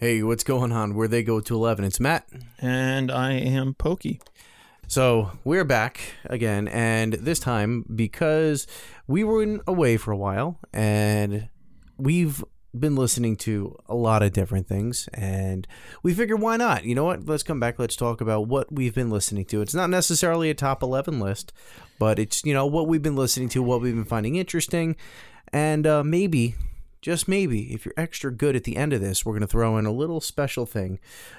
Hey, what's going on? Where they go to 11? It's Matt. And I am Pokey. So we're back again, and this time because we were away for a while, and we've been listening to a lot of different things, and we figured why not? You know what? Let's come back. Let's talk about what we've been listening to. It's not necessarily a top 11 list, but it's, you know, what we've been listening to, what we've been finding interesting, and uh, maybe just maybe, if you're extra good at the end of this, we're going to throw in a little special thing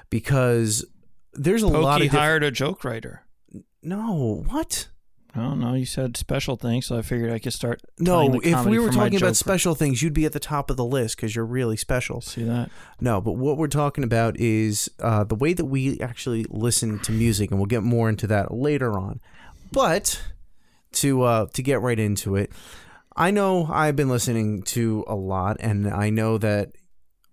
because there's a Pokey lot of different- hired a joke writer. no what I don't know. You said special thing, so I figured I could start. no the if we were talking about special things you'd be at the top of the list because you're really special See that? no but what we're talking about is uh, the way that we actually listen to music and we'll get more into that later on but to uh, to get right into it i know i've been listening to a lot and i know that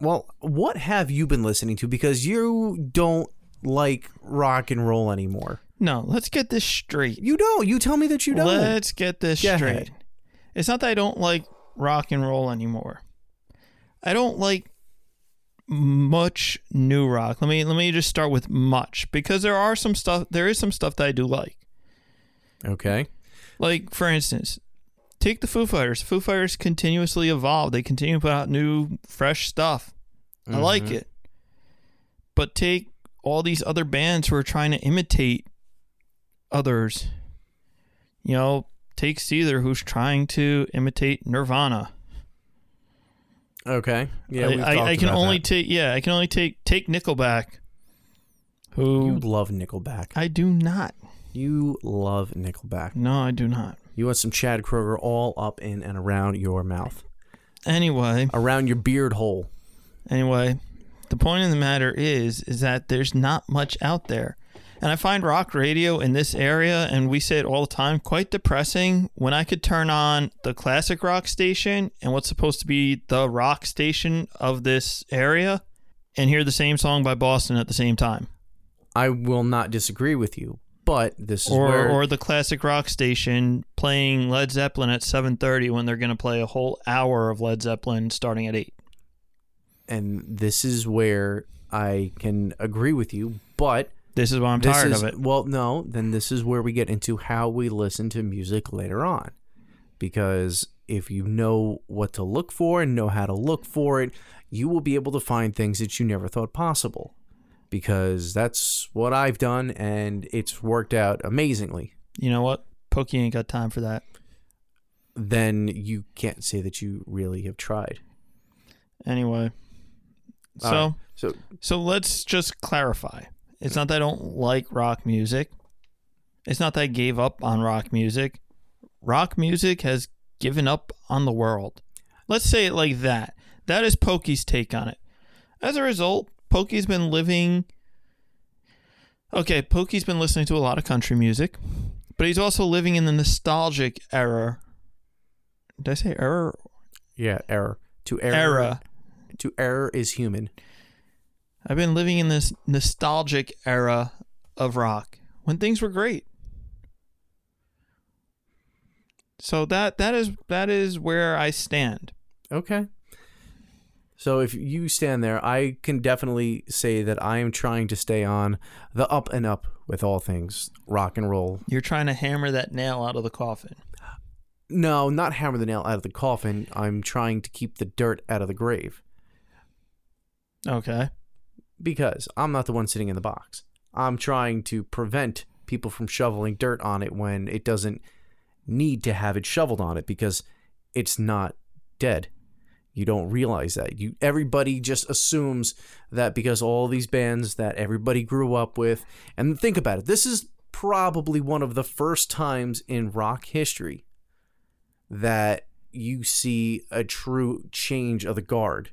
well what have you been listening to because you don't like rock and roll anymore No, let's get this straight. you don't you tell me that you don't Let's get this Go straight. ahead. It's not that I don't like rock and roll anymore. I don't like much new rock. Let me let me just start with much because there are some stuff. There is some stuff that I do like. okay Like for instance, take the Foo Fighters. Foo Fighters continuously evolve. They continue to put out new, fresh stuff. I like Mhm. it. But take all these other bands who are trying to imitate others. You know, take Seether who's trying to imitate Nirvana. Okay. Yeah, I, I, I can only that. take yeah, I can only take take Nickelback. You Who love Nickelback. I do not. You love Nickelback. No, I do not. You want some Chad Kroeger all up in and around your mouth, Anyway, around your beard hole. Anyway, the point of the matter is is that there's not much out there. And I find rock radio in this area, and we say it all the time, quite depressing when I could turn on the classic rock station and what's supposed to be the rock station of this area and hear the same song by Boston at the same time. I will not disagree with you, but this is Or where or the classic rock station playing Led Zeppelin at 7:30 when they're going to play a whole hour of Led Zeppelin starting at 8. and this is where I can agree with you, but This is why I'm tired is of it. well, no, then this is where we get into how we listen to music later on. Because if you know what to look for and know how to look for it, you will be able to find things that you never thought possible. Because that's what I've done and it's worked out amazingly. You know what? Pokey ain't got time for that. Then you can't say that you really have tried. Anyway, so. So so let's just clarify. It's not that I don't like rock music. It's not that I gave up on rock music. Rock music has given up on the world. Let's say it like that. That is Pokey's take on it. As a result, Pokey's been living. Okay, Pokey's been listening to a lot of country music, but he's also living in the nostalgic era. Did I say era? yeah, error. To error Era. to error is human. I've been living in this nostalgic era of rock when things were great. So that that is that is where I stand. Okay. So if you stand there, I can definitely say that I am trying to stay on the up and up with all things rock and roll. You're trying to hammer that nail out of the coffin. No, not hammer the nail out of the coffin. I'm trying to keep the dirt out of the grave Okay. because I'm not the one sitting in the box. I'm trying to prevent people from shoveling dirt on it when it doesn't need to have it shoveled on it because it's not dead. You don't realize that. You everybody just assumes that because all these bands that everybody grew up with and think about it. This is probably one of the first times in rock history that you see a true change of the guard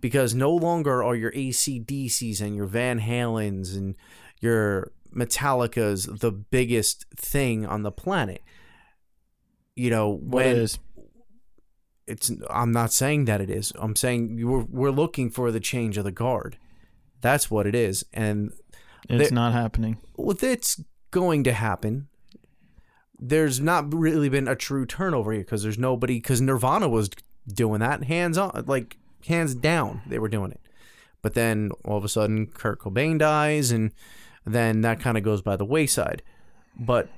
because no longer are your ACDCs and your Van Halens and your Metallicas the biggest thing on the planet. You know, What when is? It's I'm not saying that it is. I'm saying we're we're looking for the change of the guard. That's what it is. And It's not happening. Well, it's going to happen. There's not really been a true turnover here because there's nobody because Nirvana was doing that hands on like hands down they were doing it. But then all of a sudden, Kurt Cobain dies, and then that kind of goes by the wayside. But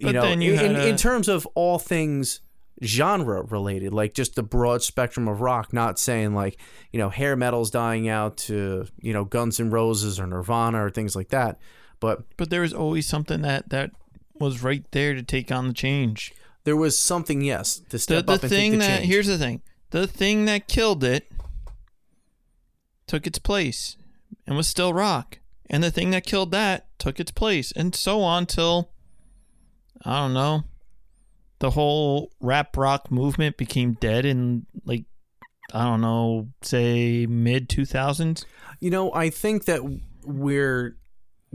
you But know, you in, in, in terms of all things genre related, like just the broad spectrum of rock, not saying like you know hair metal's dying out to you know Guns N' Roses or Nirvana or things like that. But But there was always something that that was right there to take on the change. there was something, yes, to step the up and take thing the that change. here's the thing. The thing that killed it took its place and was still rock. And the thing that killed that took its place. And so on till I don't know. The whole rap rock movement became dead in like I don't know, say mid 2000s. You know, I think that we're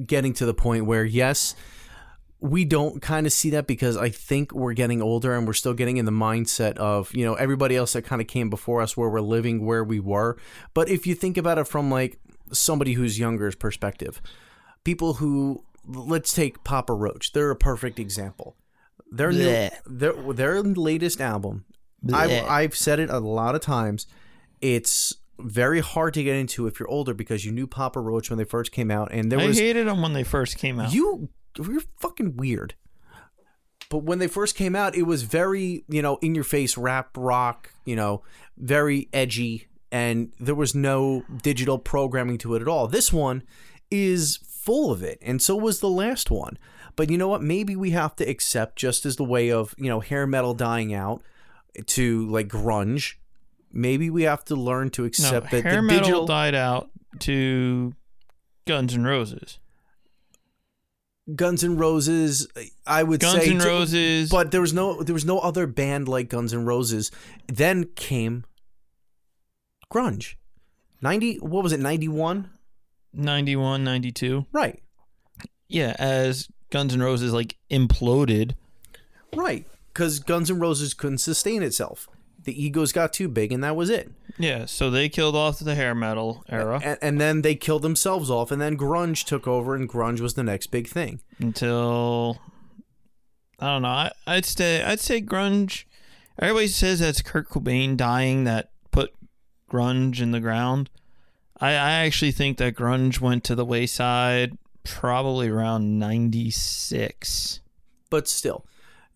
getting to the point where, yes, we don't kind of see that because I think we're getting older and we're still getting in the mindset of, you know, everybody else that kind of came before us where we're living where we were. But if you think about it from like somebody who's younger's perspective, people who, let's take Papa Roach, they're a perfect example. Their, new, their, their latest album, I've, I've said it a lot of times. It's very hard to get into if you're older because you knew Papa Roach when they first came out, and there I was hated them when they first came out. you. You're fucking weird. But when they first came out, it was very you know in your face rap rock, you know, very edgy, and there was no digital programming to it at all. This one is full of it, and so was the last one. But you know what? Maybe we have to accept just as the way of you know hair metal dying out to like grunge. Maybe we have to learn to no, accept that hair the metal digital died out to Guns N' Roses. Guns N' Roses. I would Guns say, Guns N' Roses. but there was no there was no other band like Guns N' Roses. Then came grunge. Ninety. What was it? Ninety one. 91, 92. Right. Yeah, as Guns N' Roses like imploded. Right. Because Guns N' Roses couldn't sustain itself. The egos got too big, and that was it. Yeah, so they killed off the hair metal era And, and then they killed themselves off, and then grunge took over, and grunge was the next big thing. until I don't know. I, I'd say I'd say grunge. Everybody says that's Kurt Cobain dying that put grunge in the ground. I, I actually think that grunge went to the wayside probably around ninety six. but still,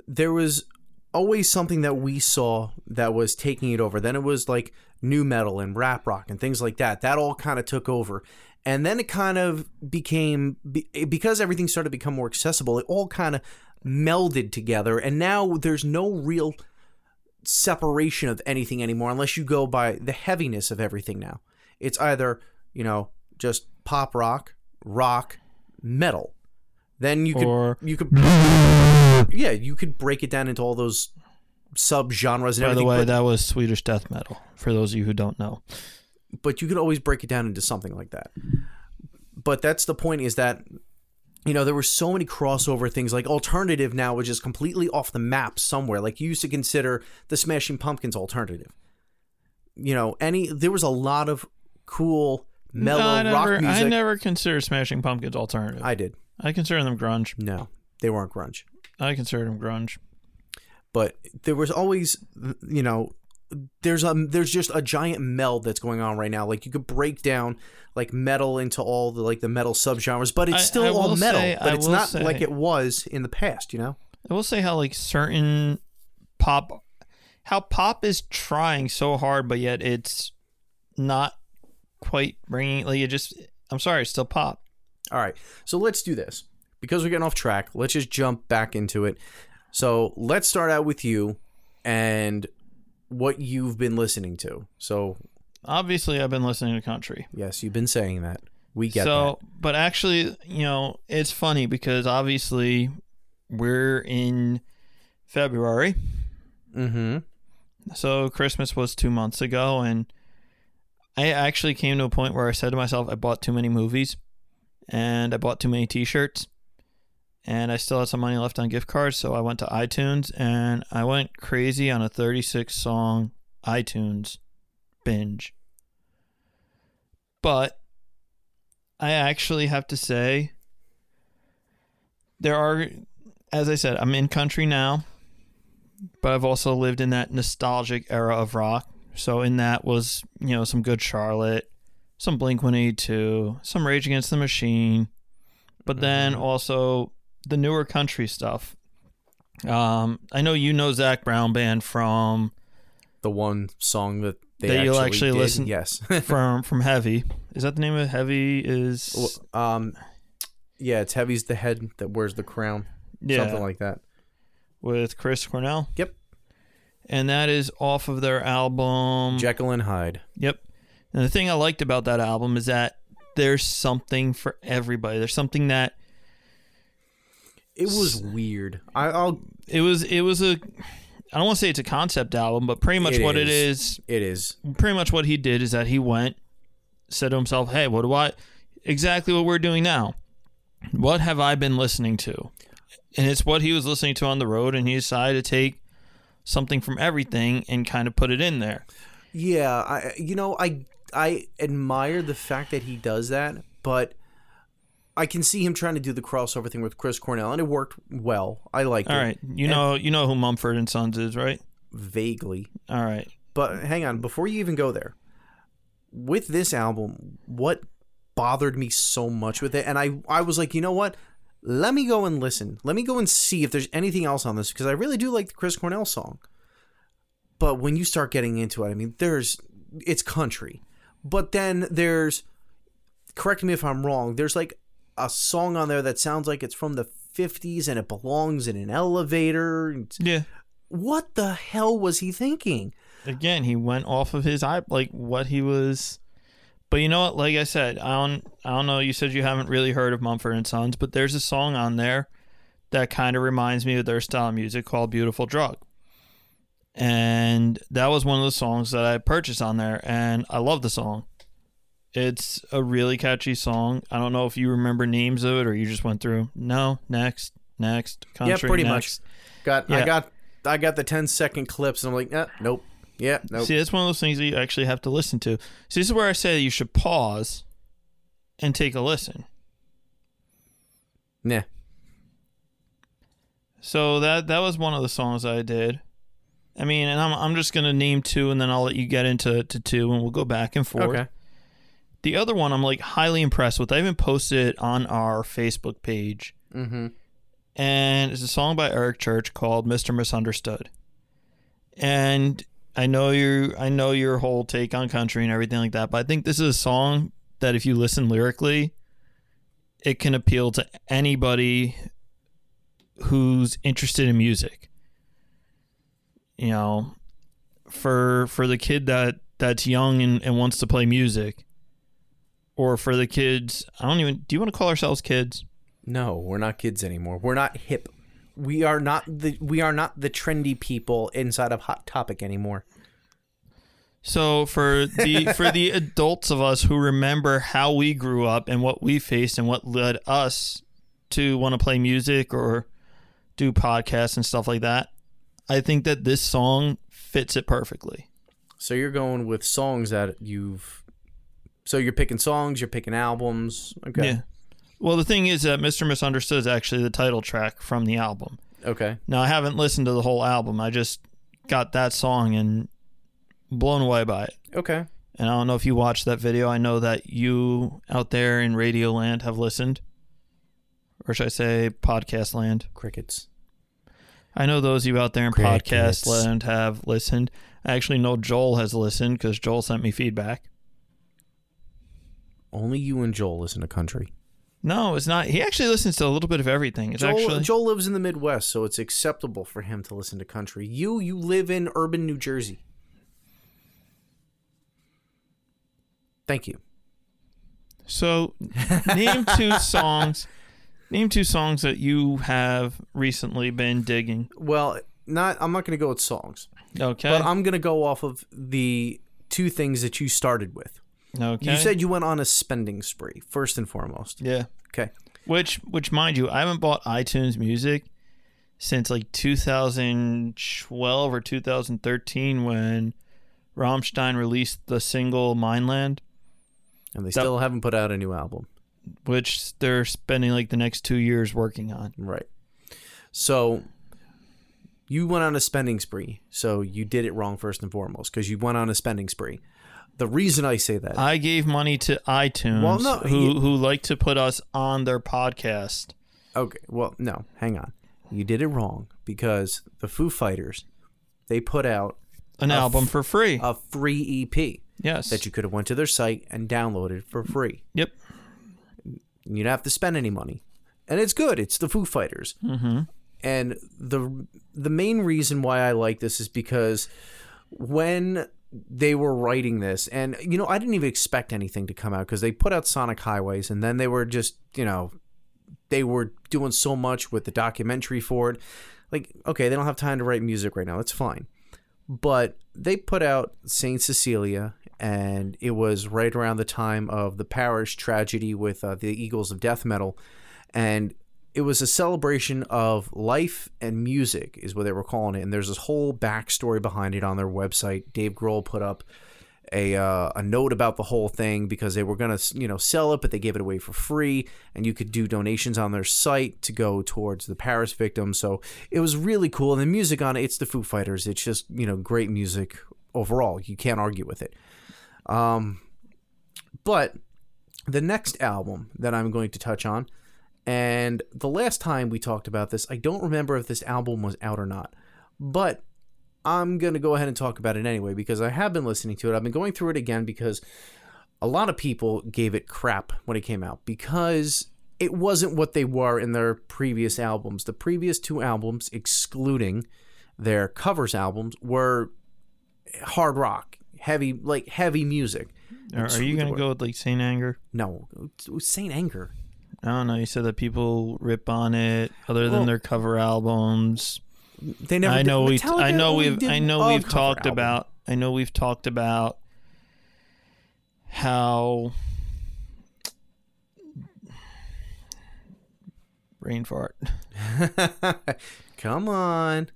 there was always something that we saw that was taking it over. Then it was like nu metal and rap rock and things like that. That all kind of took over. And then it kind of became because everything started to become more accessible, it all kind of melded together. And now there's no real separation of anything anymore unless you go by the heaviness of everything now. It's either, you know, just pop rock, rock, metal. Then you could you could yeah, you could break it down into all those sub genres By the way, but, that was Swedish death metal. For those of you who don't know, but you could always break it down into something like that. But that's the point is that you know there were so many crossover things like alternative now was just completely off the map somewhere. Like you used to consider the Smashing Pumpkins alternative. You know, any there was a lot of cool mellow I never, rock music. I never consider Smashing Pumpkins alternative. I, did. I consider them grunge. No, they weren't grunge. I consider them grunge. but there was always you know there's a there's just a giant meld that's going on right now like you could break down like metal into all the like the metal subgenres but it's I- still I all metal say- but I it's not say- like it was in the past you know I will say how like certain pop, how pop is trying so hard, but yet it's not quite bringing. Like it just, I'm sorry, it's still pop. all right so let's do this because we're getting off track let's just jump back into it so let's start out with you and what you've been listening to so Obviously, I've been listening to country. yes you've been saying that we get so, but actually, you know, it's funny because obviously we're in February. mm-hmm So Christmas was two months ago, and I actually came to a point where I said to myself, I bought too many movies, and I bought too many T-shirts, and I still had some money left on gift cards, so I went to iTunes and I went crazy on a 36 song iTunes binge. But I actually have to say, there are, as I said, I'm in country now but I've also lived in that nostalgic era of rock. So in that was, you know, some good Charlotte, some Blink 182, some Rage Against the Machine, but then Mhm. also the newer country stuff. Um, I know you know Zac Brown Band from The one song that they That you'll actually, actually listen- Yes. from from Heavy. Is that the name of it? Heavy is um, yeah, it's Heavy's the head that wears the crown. yeah Something like that. with Chris Cornell. Yep. And that is off of their album. Jekyll and Hyde. Yep. And the thing I liked about that album is that there's something for everybody. There's something that It was weird. I, I'll. it was it was a I don't want to say it's a concept album, but pretty much It what it is. is, It is. pretty much what he did is that he went, said to himself, "Hey, what do I exactly what we're doing now? What have I been listening to?" And it's what he was listening to on the road, and he decided to take something from everything and kind of put it in there. Yeah, I you know I I admire the fact that he does that, but I can see him trying to do the crossover thing with Chris Cornell, and it worked well. I like All it right, you know you know who Mumford and Sons is, right? vaguely. All right. But hang on, before you even go there, with this album, what bothered me so much with it, and I I was like, you know what? Let me go and listen. Let me go and see if there's anything else on this because I really do like the Chris Cornell song. But when you start getting into it, I mean, there's it's country, but then there's correct me if I'm wrong. There's like a song on there that sounds like it's from the 50s and it belongs in an elevator. Yeah. What the hell was he thinking? again he went off of his eye like what he was but you know what like i said i don't i don't know you said you haven't really heard of mumford and sons but there's a song on there that kind of reminds me of their style of music called beautiful drug and that was one of the songs that i purchased on there and i love the song it's a really catchy song i don't know if you remember names of it or you just went through no next next country Yeah, pretty much. next. Got I got I got the 10 second clips and I'm like, eh, nope. Yeah, nope. See, that's one of those things that you actually have to listen to. See, this is where I say you should pause and take a listen. Nah. So that that was one of the songs I did. I mean, and I'm I'm just gonna name two, and then I'll let you get into to two, and we'll go back and forth. Okay. The other one I'm like highly impressed with. I even posted it on our Facebook page, Mm-hmm. and it's a song by Eric Church called "Mr. Misunderstood." And I know your I know your whole take on country and everything like that, but I think this is a song that if you listen lyrically, it can appeal to anybody who's interested in music. You know, for for the kid that that's young and, and wants to play music, or for the kids, I don't even. Do you want to call ourselves kids? No, we're not kids anymore. We're not hip. We are not the we are not the trendy people inside of Hot Topic anymore. So for the for the adults of us who remember how we grew up and what we faced and what led us to want to play music or do podcasts and stuff like that, I think that this song fits it perfectly. So you're going with songs that you've So you're picking songs, you're picking albums. Okay. Yeah. Well, the thing is that Mr. Misunderstood is actually the title track from the album. Okay. Now, I haven't listened to the whole album. I just got that song and blown away by it. Okay. And I don't know if you watched that video. I know that you out there in Radio Land have listened. Or should I say podcast land? Crickets. I know those of you out there in Crickets. podcast land have listened. I actually know Joel has listened because Joel sent me feedback. Only you and Joel listen to country. No, it's not. He actually listens to a little bit of everything. It's Joel, actually Joel lives in the Midwest, so it's acceptable for him to listen to country. You you live in urban New Jersey. Thank you. so. Name two songs. Name two songs that you have recently been digging. Well, not I'm not going to go with songs, Okay. but I'm going to go off of the two things that you started with. Okay. You said you went on a spending spree first and foremost. yeah. Okay. Which, which, mind you, I haven't bought iTunes Music since like 2012 or 2013 when Rammstein released the single "Mein Land," And they still haven't put out a new album. which they're spending like the next two years working on. Right. So you went on a spending spree. So you did it wrong first and foremost because you went on a spending spree. The reason I say that, I gave money to iTunes, Well, no, who you- who like to put us on their podcast. okay, well, no, hang on, you did it wrong because the Foo Fighters, they put out An album f- for free. a free EP yes. that you could have went to their site and downloaded for free. yep. You don't have to spend any money, and it's good. It's the Foo Fighters, Mm-hmm. and the the main reason why I like this is because when they were writing this, and you know, I didn't even expect anything to come out because they put out Sonic Highways, and then they were just you know, they were doing so much with the documentary for it. Like, okay, they don't have time to write music right now. That's fine. But they put out Saint Cecilia, and it was right around the time of the Paris tragedy with uh, the Eagles of Death Metal, and it was a celebration of life and music, is what they were calling it. And there's this whole backstory behind it on their website. Dave Grohl put up a uh, a note about the whole thing because they were gonna you know sell it, but they gave it away for free, and you could do donations on their site to go towards the Paris victims. So it was really cool. And the music on it, it's the Foo Fighters. It's just you know great music overall. You can't argue with it. Um, but the next album that I'm going to touch on, and the last time we talked about this, I don't remember if this album was out or not, but I'm going to go ahead and talk about it anyway because I have been listening to it. I've been going through it again because a lot of people gave it crap when it came out because it wasn't what they were in their previous albums. The previous two albums, excluding their covers albums, were hard rock, heavy, like heavy music. Are, are you gonna go with like Saint Anger? No, Saint Anger. I don't know. You said that people rip on it, other than Well, their cover albums. They never. I know we. Metallica I know we've. I know we've talked album. about. I know we've talked about how brain fart. Come on.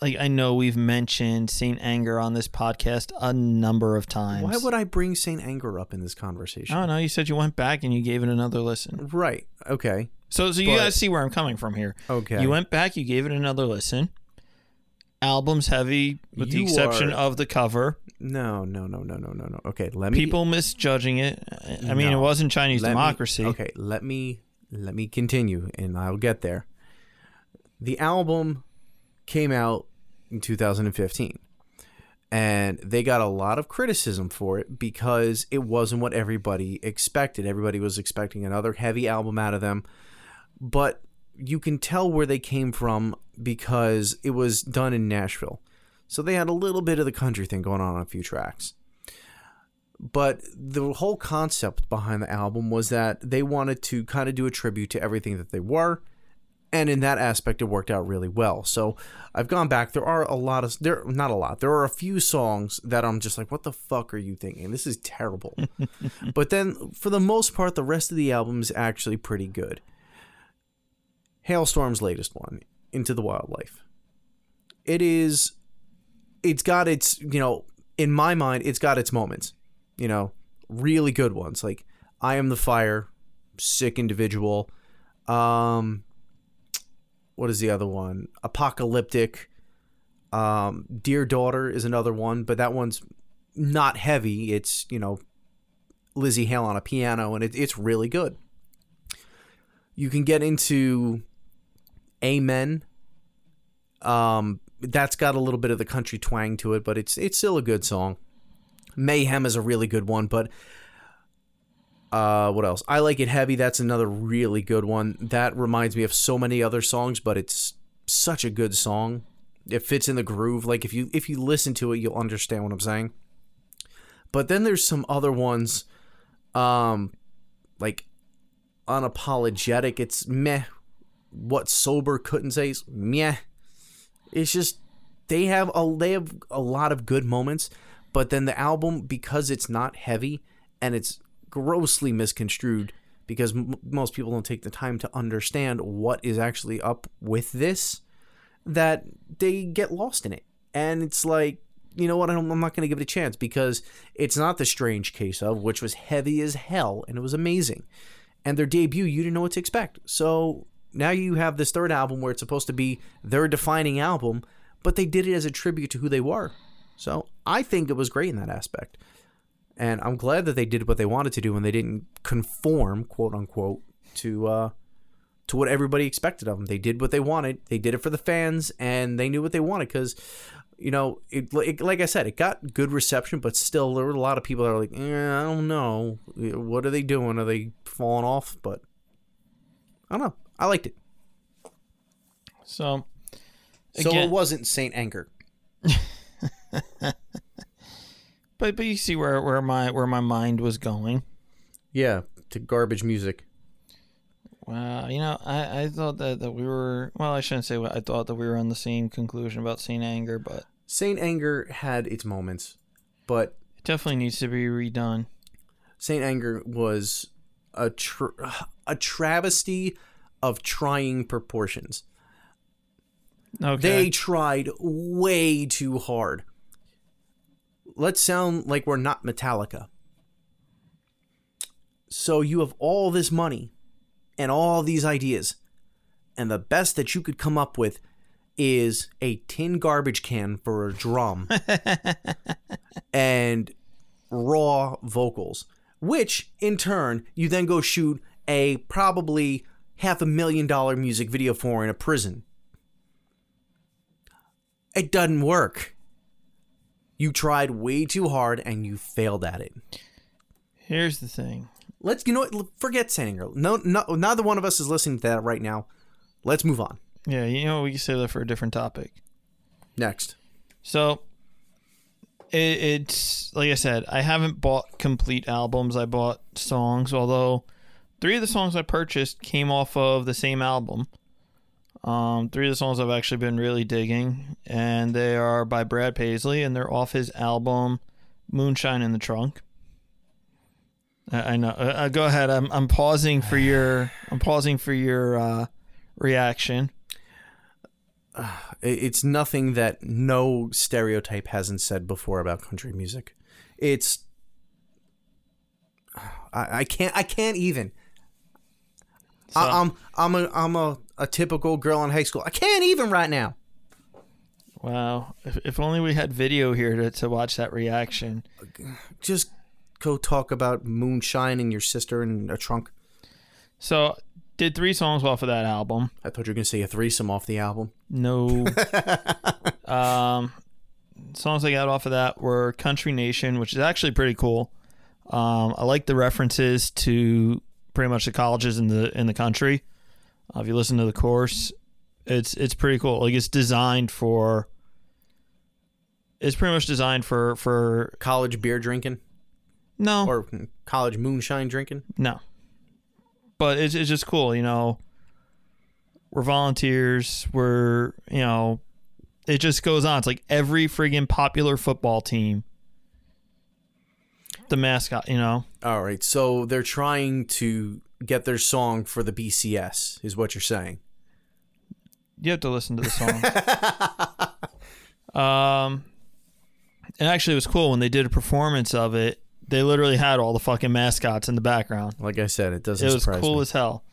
Like I know we've mentioned Saint Anger on this podcast a number of times. Why would I bring Saint Anger up in this conversation? I don't know. You said you went back and you gave it another listen. Right. Okay. So, so you But- guys see where I'm coming from here. Okay. You went back, you gave it another listen. Album's heavy, with the exception are- of the cover. No, no, no, no, no, no, no. Okay, let me. People misjudging it. I mean, it wasn't Chinese let me- democracy. okay, let me let me continue, and I'll get there. The album came out in 2015, and they got a lot of criticism for it because it wasn't what everybody expected. Everybody was expecting another heavy album out of them, but you can tell where they came from because it was done in Nashville. So they had a little bit of the country thing going on on a few tracks. But the whole concept behind the album was that they wanted to kind of do a tribute to everything that they were. And in that aspect, it worked out really well. So I've gone back. There are a lot of there, not a lot. There are a few songs that I'm just like, what the fuck are you thinking? This is terrible. but then, for the most part, the rest of the album is actually pretty good. Halestorm's latest one, Into the Wild Life. It is it's got its, you know, in my mind, it's got its moments, you know, really good ones. Like I Am the Fire, sick individual. Um what is the other one? Apocalyptic. Um Dear Daughter is another one, but that one's not heavy. It's, you know, Lzzy Hale on a piano and it, it's really good. You can get into Amen. Um, that's got a little bit of the country twang to it, but it's it's still a good song. Mayhem is a really good one, but uh, what else? I like it heavy. That's another really good one. That reminds me of so many other songs, but it's such a good song. It fits in the groove. Like if you if you listen to it, you'll understand what I'm saying. But then there's some other ones, um, like unapologetic. It's meh. What sober couldn't say is meh. It's just they have a they have a lot of good moments, but then the album because it's not heavy and it's grossly misconstrued because m- most people don't take the time to understand what is actually up with this that they get lost in it. And it's like you know what? I'm I'm not going to give it a chance because it's not the strange case of which was heavy as hell and it was amazing. And their debut you didn't know what to expect. So now you have this third album where it's supposed to be their defining album but they did it as a tribute to who they were. So i think it was great in that aspect And I'm glad that they did what they wanted to do and they didn't conform, quote unquote, to uh, to what everybody expected of them. They did what they wanted. They did it for the fans, and they knew what they wanted because, you know, it, it, like I said, it got good reception, but still there were a lot of people that are like, eh, I don't know, what are they doing? Are they falling off? But I don't know. I liked it. So, So it wasn't Saint Anger. but but you see where where my where my mind was going. Yeah, to garbage music. Wow, you know, I, I thought that, that we were well, I shouldn't say what I thought that we were on the same conclusion about Saint Anger, but Saint Anger had its moments, but it definitely needs to be redone. Saint Anger was a tr- a travesty of trying proportions. Okay. They tried way too hard. Let's sound like we're not Metallica. So you have all this money and all these ideas, and the best that you could come up with is a tin garbage can for a drum and raw vocals, which in turn you then go shoot a probably half a million dollar music video for in a prison. It doesn't work. You tried way too hard and you failed at it. Here's the thing. Let's you know what? Forget Saint Anger. No, no, neither one of us is listening to that right now. Let's move on. Yeah, you know, we can save that for a different topic. Next. So it, it's like I said, I haven't bought complete albums. I bought songs, although three of the songs I purchased came off of the same album. Um, three of the songs I've actually been really digging, and they are by Brad Paisley, and they're off his album "Moonshine in the Trunk." I, I know. Uh, uh, go ahead. I'm I'm pausing for your I'm pausing for your uh, reaction. It's nothing that no stereotype hasn't said before about country music. It's I, I can't I can't even. So- I, I'm I'm a I'm a, a typical girl in high school. I can't even right now. Wow. If, if only we had video here to, to watch that reaction. Just go talk about moonshine and your sister in a trunk. So, did three songs off of that album. I thought you were gonna say a threesome off the album. No. um, songs I got off of that were Country Nation, which is actually pretty cool. Um, I like the references to pretty much the colleges in the in the country. Uh, if you listen to the course, it's it's pretty cool. Like it's designed for. It's pretty much designed for for College beer drinking no or college moonshine drinking. No. But it's, it's just cool, you know. We're volunteers. We're, you know, it just goes on. It's like every friggin' popular football team. The mascot, you know. All right, so they're trying to get their song for the BCS, is what you're saying. You have to listen to the song. um, and actually, it was cool when they did a performance of it. They literally had all the fucking mascots in the background. Like I said, it doesn't it was cool me. as hell.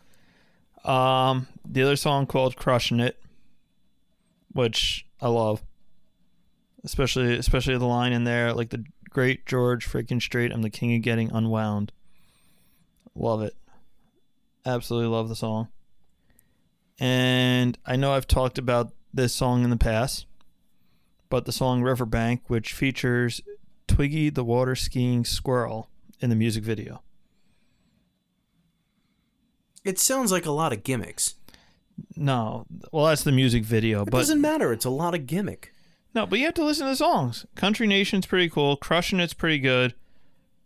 Um, the other song called "Crushing It," which I love, especially especially the line in there, like the great George freaking Strait. I'm the king of getting unwound. Love it. Absolutely love the song. And I know I've talked about this song in the past, but the song Riverbank, which features Twiggy the water skiing squirrel in the music video. It sounds like a lot of gimmicks. No, well, that's the music video, It but doesn't matter. It's a lot of gimmick. no, but you have to listen to the songs. Country Nation's pretty cool. Crushing It's pretty good.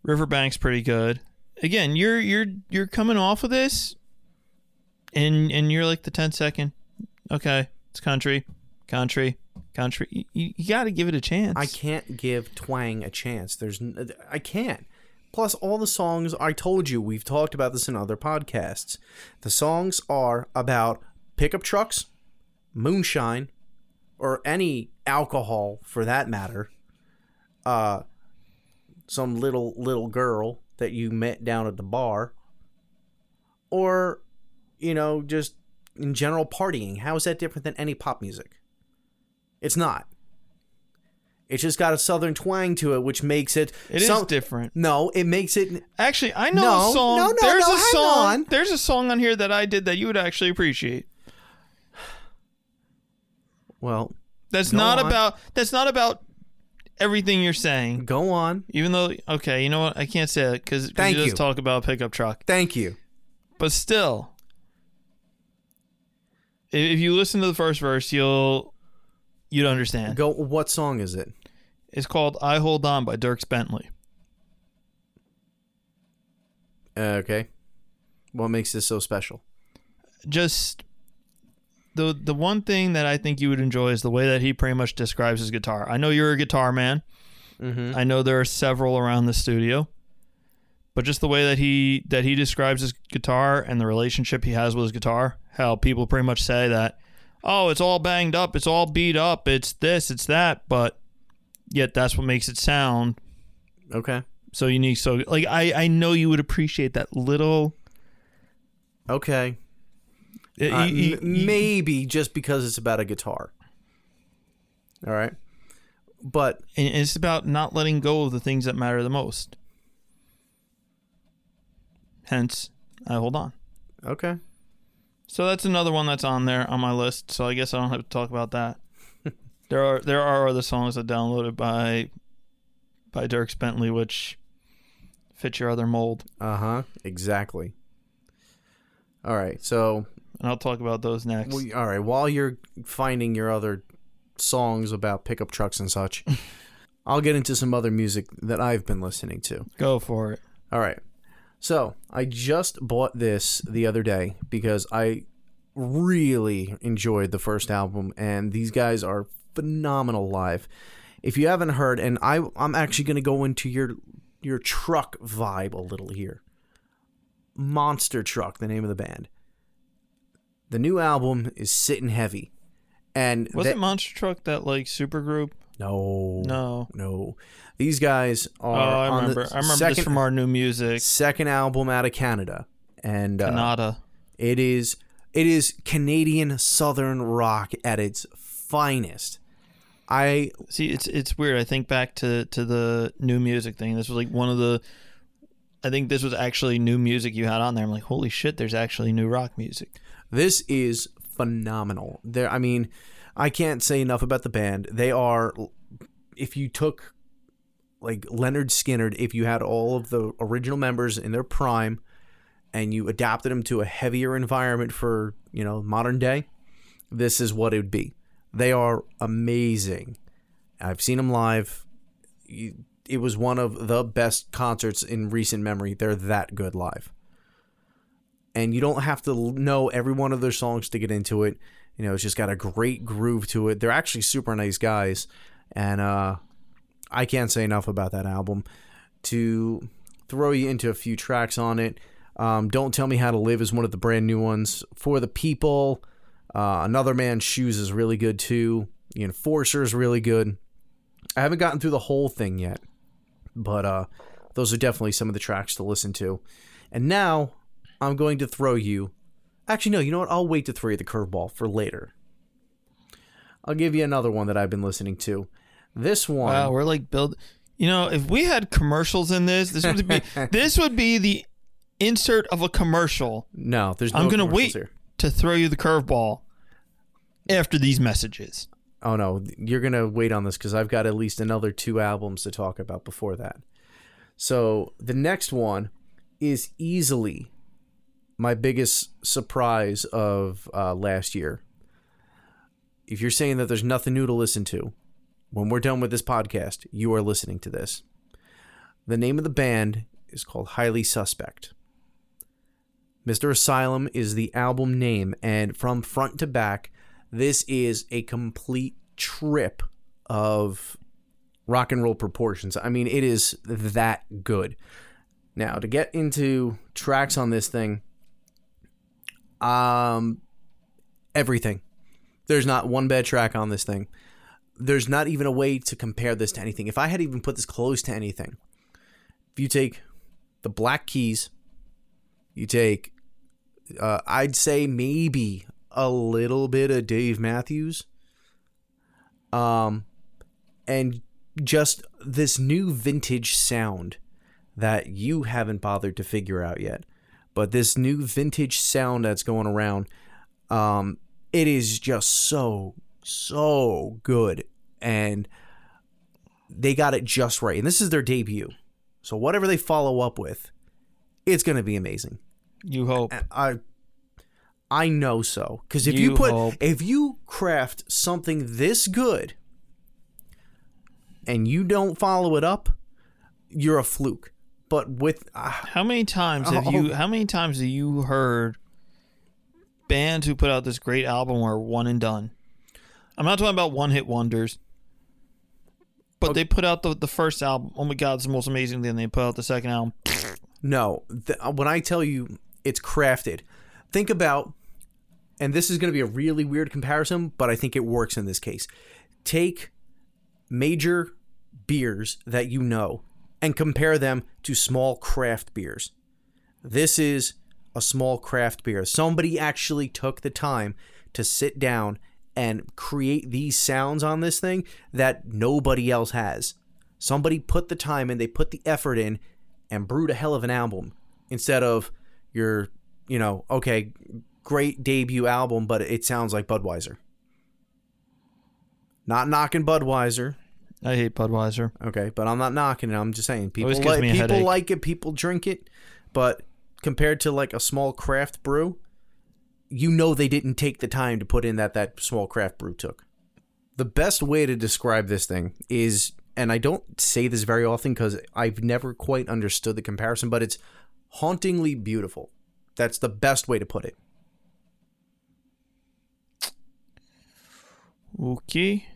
Riverbank's pretty good. Again, you're you're you're coming off of this, and and you're like the 10 second. Okay, it's country, country, country. You, you, got to give it a chance. I can't give twang a chance. There's, I can't. Plus, all the songs I told you we've talked about this in other podcasts. The songs are about pickup trucks, moonshine, or any alcohol for that matter. Uh, some little little girl that you met down at the bar, or you know just in general partying. How is that different than any pop music? It's not It's just got a southern twang to it, which makes it. It is some- different. No, it makes it. Actually, I know No, a song. no, no, there's no, a song. on. There's a song on here that I did that you would actually appreciate. Well, That's not on. about. That's not about everything you're saying. go on. Even though, okay, you know what? I can't say it because Thank you talk about pickup truck. Thank you. But still, if you listen to the first verse, you'll you'd understand. Go. What song is it? It's called "I Hold On" by Dierks Bentley. Uh, okay. What makes this so special? Just the the one thing that I think you would enjoy is the way that he pretty much describes his guitar. I know you're a guitar man. Mm-hmm. I know there are several around the studio, but just the way that he that he describes his guitar and the relationship he has with his guitar, how people pretty much say that, oh, it's all banged up, it's all beat up, it's this, it's that, but yet that's what makes it sound Okay. so unique. So like I I know you would appreciate that little. Okay. Uh, Uh, you- m- you- maybe just because it's about a guitar. All right. But and it's about not letting go of the things that matter the most. Hence, I hold on. okay. So that's another one that's on there on my list. So I guess I don't have to talk about that. there are there are other songs I downloaded by by Dirk Bentley, which fit your other mold, Uh huh. Exactly. All right. So, and I'll talk about those next. we, all right. While you're finding your other songs about pickup trucks and such, I'll get into some other music that I've been listening to. Go for it. All right. So I just bought this the other day because I really enjoyed the first album, and these guys are phenomenal live. If you haven't heard, and I, I'm actually going to go into your your truck vibe a little here. Monster Truck, the name of the band. The new album is sitting heavy, and Was it Monster Truck that like super group? no, No. no. These guys are. Oh, are I on remember. the I remember second, this from our new music, second album out of Canada, and uh, Canada. it is it is Canadian southern rock at its finest. I See, it's it's weird. I think back to to the new music thing. This was like one of the. I think this was actually new music you had on there. I'm like, holy shit! There's actually new rock music. This is phenomenal. There, I mean, I can't say enough about the band. They are, if you took like Lynyrd Skynyrd, if you had all of the original members in their prime, and you adapted them to a heavier environment for you know modern day, this is what it would be. They are amazing. I've seen them live. It was one of the best concerts in recent memory. They're that good live. And you don't have to know every one of their songs to get into it. You know, it's just got a great groove to it. They're actually super nice guys. And uh, I can't say enough about that album. To throw you into a few tracks on it, um, Don't Tell Me How to Live is one of the brand new ones. For the People, uh, Another Man's Shoes is really good too. The Enforcer is really good. I haven't gotten through the whole thing yet, but uh, those are definitely some of the tracks to listen to. And now I'm going to throw you. Actually, no, you know what? I'll wait to throw you the curveball for later. I'll give you another one that I've been listening to. This one. Wow, we're like build. You know, if we had commercials in this, this would be this would be the insert of a commercial no, there's no I'm gonna wait. here. to throw you the curveball after these messages. Oh no, you're gonna wait on this because I've got at least another two albums to talk about before that. So the next one is easily my biggest surprise of uh, last year. If you're saying that there's nothing new to listen to, when we're done with this podcast, you are listening to this. The name of the band is called Highly Suspect. Mr. Asylum is the album name, and from front to back, this is a complete trip of rock and roll proportions. I mean, it is that good. Now, to get into tracks on this thing, um, everything. There's not one bad track on this thing. There's not even a way to compare this to anything. If I had even put this close to anything, if you take the Black Keys, you take, uh, I'd say maybe a little bit of Dave Matthews, um, and just this new vintage sound that you haven't bothered to figure out yet. But this new vintage sound that's going around, um, it is just so, so good. And they got it just right. And this is their debut. So whatever they follow up with, it's going to be amazing. You hope. And I I know so cuz if You you put hope. if you craft something this good and you don't follow it up, you're a fluke. But with uh, How many times have Oh. you? How many times have you heard bands who put out this great album are one and done? I'm not talking about one hit wonders, but they put out the the first album. Oh my god, it's the most amazing thing. They put out the second album. No, th- when I tell you it's crafted, think about, and this is going to be a really weird comparison, but I think it works in this case. Take major beers that you know and compare them to small craft beers. This is a small craft beer. Somebody actually took the time to sit down and create these sounds on this thing that nobody else has. Somebody put the time in, they put the effort in, and brewed a hell of an album instead of your, you know, okay, great debut album, but it sounds like Budweiser. Not knocking Budweiser, I hate Budweiser. okay, but I'm not knocking it. I'm just saying people Always gives like me a people headache. like it, people drink it, but compared to like a small craft brew, you know they didn't take the time to put in that that small craft brew took. The best way to describe this thing is and I don't say this very often cuz I've never quite understood the comparison, but it's hauntingly beautiful. That's the best way to put it. Okay.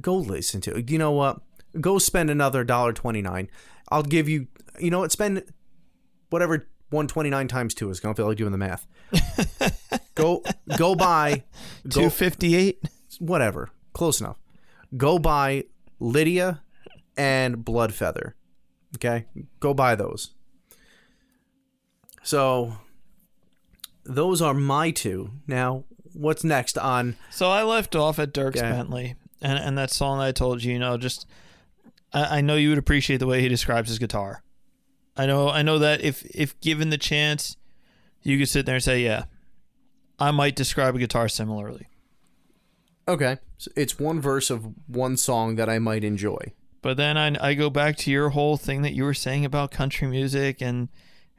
Go listen to it. You know what? Go spend another dollar twenty nine. I'll give you. You know what? Spend whatever one twenty nine times two is. I don't feel like doing the math. go go buy. Two fifty eight. whatever. Close enough. Go buy Lydia and Bloodfeather. Okay, go buy those. So those are my two. Now, what's next on? So I left off at Dierks Okay. Bentley, and and that song that I told you, you know, just I, I know you would appreciate the way he describes his guitar. I know I know that if if given the chance, you could sit there and say, yeah, I might describe a guitar similarly. Okay, so it's one verse of one song that I might enjoy. But then I, I go back to your whole thing that you were saying about country music and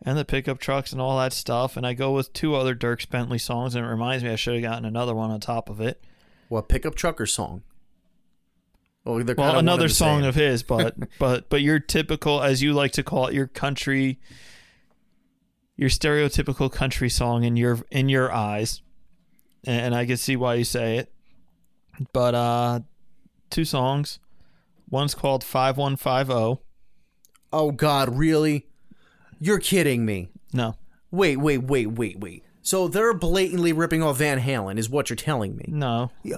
and the pickup trucks and all that stuff, and I go with two other Dierks Bentley songs, and it reminds me I should have gotten another one on top of it. What pickup trucker song? Well, Well, another the song of his, but but but your typical, as you like to call it, your country, your stereotypical country song in your in your eyes, and, I can see why you say it. But uh, two songs. One's called Five One Five Zero. Oh God, really? You're kidding me? No, Wait, wait, wait, wait, wait. So they're blatantly ripping off Van Halen, is what you're telling me? no. C-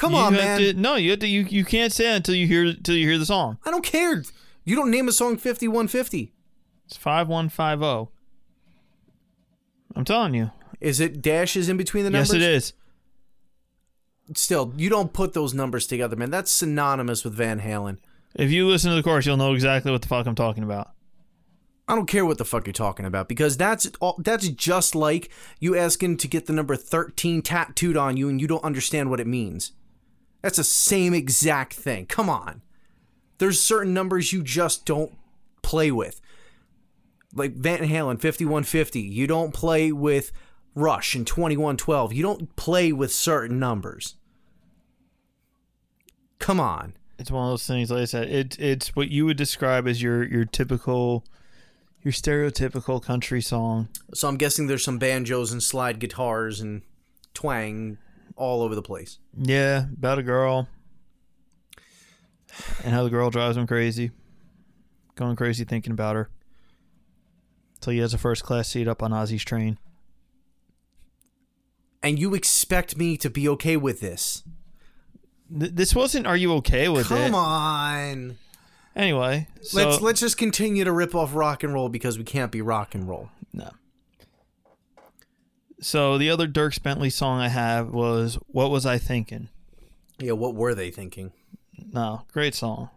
Come you on, man. To, no, you have to. You, you can't say until you hear until you hear the song. I don't care. You don't name a song 5150. It's five one five zero. I'm telling you. Is it dashes in between the numbers? Yes, it is. Still, you don't put those numbers together, man. That's synonymous with Van Halen. If you listen to the chorus, you'll know exactly what the fuck I'm talking about. I don't care what the fuck you're talking about because that's all, that's just like you asking to get the number 13 tattooed on you and you don't understand what it means. That's the same exact thing. Come on. There's certain numbers you just don't play with. Like Van Halen 5150, you don't play with Rush and 2112. You don't play with certain numbers. Come on. It's one of those things. Like I said, it's it's what you would describe as your your typical, your stereotypical country song. So I'm guessing there's some banjos and slide guitars and twang all over the place. Yeah, about a girl, and how the girl drives him crazy, going crazy thinking about her. Till he has a first class seat up on Ozzy's train. And you expect me to be okay with this? Th- this wasn't. Are you okay with Come it? on. Anyway, so let's let's just continue to rip off rock and roll because we can't be rock and roll. No. So the other Dierks Bentley song I have was "What Was I Thinking." Yeah, what were they thinking? No, great song.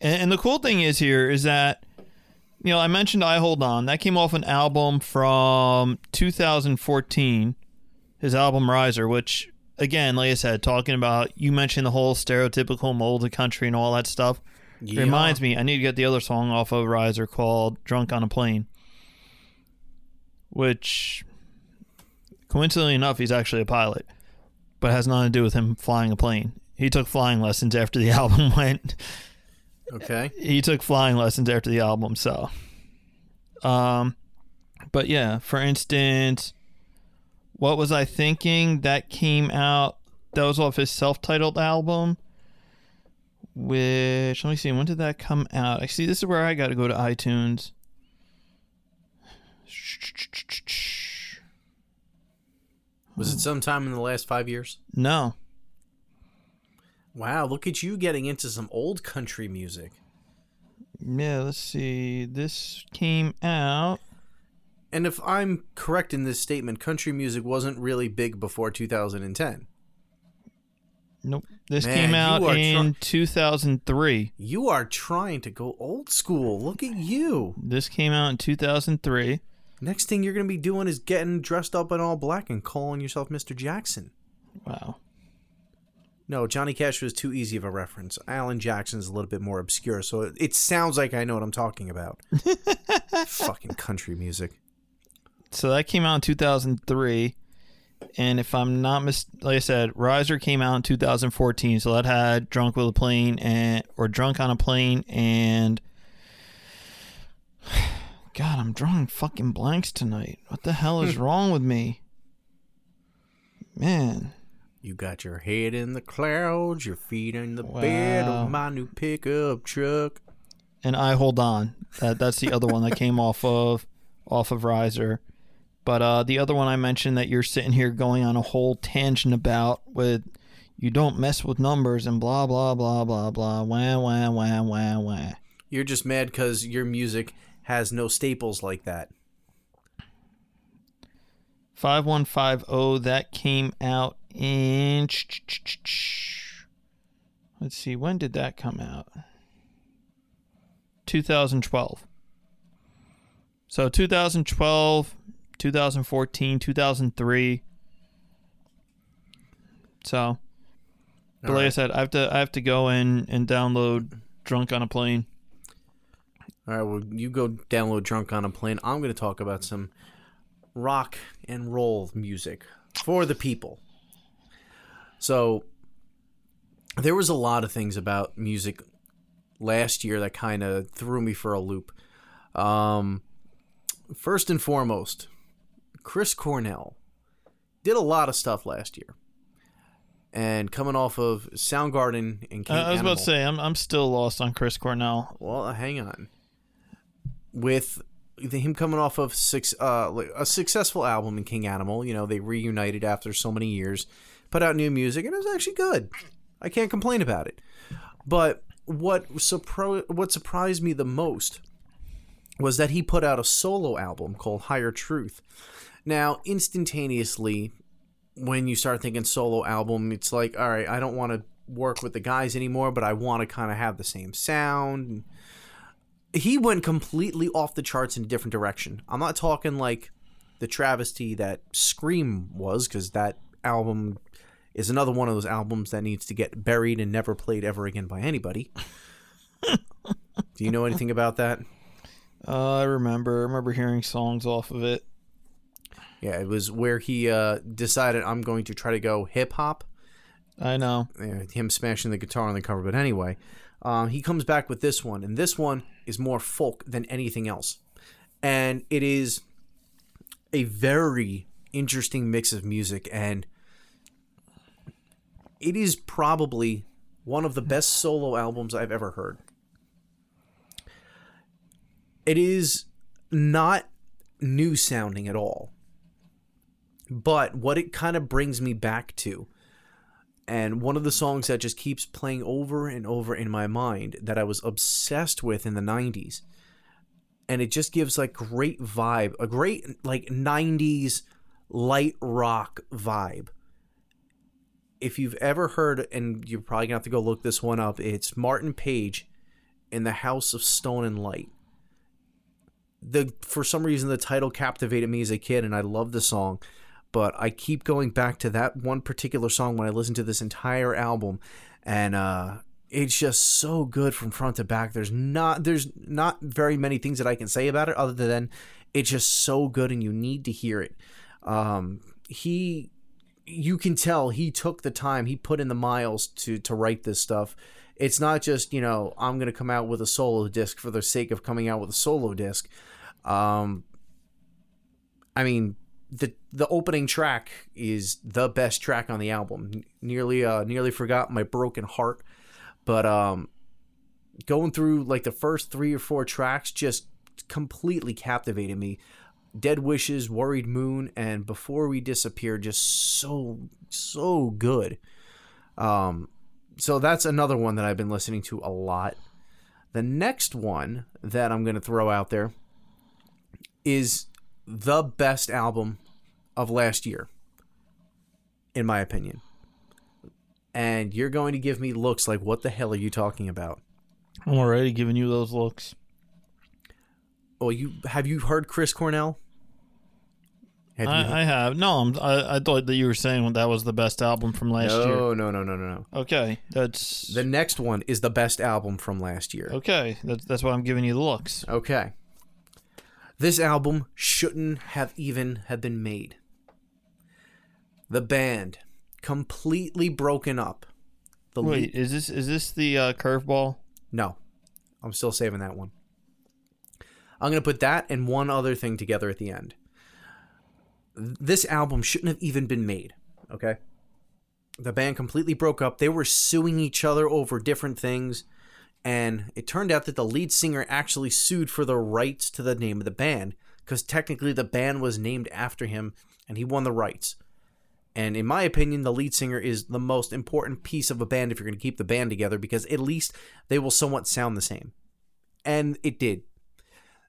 And, and the cool thing is here is that you know I mentioned "I Hold On." That came off an album from 2014, his album "Riser," which again, like I said, talking about you mentioned the whole stereotypical mold of country and all that stuff. Yeah. Reminds me, I need to get the other song off of Riser called "Drunk on a Plane," which coincidentally enough, he's actually a pilot, but has nothing to do with him flying a plane. He took flying lessons after the album went. Okay. He took flying lessons after the album, so. Um, but yeah, for instance, what was I thinking? That came out. That was off his self-titled album. Which let me see. When did that come out? I see. This is where I got to go to iTunes. Was it sometime in the last five years? No, Wow, look at you getting into some old country music. Yeah, let's see. This came out. And if I'm correct in this statement, country music wasn't really big before 2010. Nope. This Man, came out in 2003. You are trying to go old school. Look at you. This came out in 2003. Next thing you're going to be doing is getting dressed up in all black and calling yourself Mr. Jackson. Wow. No, Johnny Cash was too easy of a reference. Alan Jackson's a little bit more obscure, so it, it sounds like I know what I'm talking about. Fucking country music. So that came out in 2003. And if I'm not mis, like I said, Riser came out in 2014. So that had Drunk with a Plane and or Drunk on a Plane and God, I'm drawing fucking blanks tonight. What the hell is wrong with me? Man. You got your head in the clouds, your feet in the bed of my new pickup truck. and I hold on. That that's the other one that came off of off of Riser. But uh, the other one I mentioned that you're sitting here going on a whole tangent about with you don't mess with numbers and blah blah blah blah blah wah wah wah wah wah. You're just mad because your music has no staples like that. Five one five zero that came out in. Let's see, when did that come out? 2012. So 2012, 2014, 2003. So, but like I said, I have to I have to go in and download "Drunk on a Plane." All right, well, you go download Drunk on a Plane. I'm going to talk about some rock and roll music for the people. So, there was a lot of things about music last year that kind of threw me for a loop. Um, first and foremost, Chris Cornell did a lot of stuff last year. And coming off of Soundgarden and King I, was Animal, about to say I'm I'm still lost on Chris Cornell. well, hang on. With him coming off of six, uh, a successful album in King Animal, you know, they reunited after so many years, put out new music, and it was actually good. I can't complain about it. But what surpri- what surprised me the most was that he put out a solo album called Higher Truth. Now, instantaneously, when you start thinking solo album, it's like, all right, I don't want to work with the guys anymore, but I want to kind of have the same sound. He went completely off the charts in a different direction. I'm not talking like the travesty that Scream was, because that album is another one of those albums that needs to get buried and never played ever again by anybody. Do you know anything about that? Uh, I remember I remember hearing songs off of it. Yeah, it was where he uh, decided I'm going to try to go hip hop. I know. him smashing the guitar on the cover. But anyway, um, he comes back with this one, and this one is more folk than anything else, and it is a very interesting mix of music, and it is probably one of the best solo albums I've ever heard. It is not new sounding at all. But what it kind of brings me back to and one of the songs that just keeps playing over and over in my mind that I was obsessed with in the 90s and it just gives like great vibe a great like 90s light rock vibe if you've ever heard, and you're probably gonna have to go look this one up, it's Martin Page in the House of Stone and Light. The for some reason the title captivated me as a kid, and I love the song. But I keep going back to that one particular song when I listen to this entire album, and uh, it's just so good from front to back. There's not there's not very many things that I can say about it other than it's just so good and you need to hear it. Um, he you can tell he took the time, he put in the miles to to write this stuff. It's not just, you know, I'm to come out with a solo disc for the sake of coming out with a solo disc. Um I mean, the the opening track is the best track on the album. Nearly uh nearly forgot my broken heart but um, going through like the first three or four tracks just completely captivated me. Dead Wishes, Worried Moon, and Before We Disappear, just so so good. Um, so that's another one that I've been listening to a lot. The next one that I'm going to throw out there is the best album of last year, in my opinion and you're going to give me looks like what the hell are you talking about? I'm already giving you those looks. Oh, you have you heard Chris Cornell? Have I, I, have. No, I'm, I, I thought that you were saying that was the best album from last no, year. No, no, no, no, no. Okay, that's the next one is the best album from last year. Okay, that's that's why I'm giving you the looks. Okay, this album shouldn't have even have been made. The band completely broken up. The Wait, is this is this the uh, curveball? No, I'm still saving that one. I'm gonna put that and one other thing together at the end. This album shouldn't have even been made. Okay, the band completely broke up. They were suing each other over different things, and it turned out that the lead singer actually sued for the rights to the name of the band because technically the band was named after him, and he won the rights. And in my opinion, the lead singer is the most important piece of a band if you're going to keep the band together because at least they will somewhat sound the same. And it did.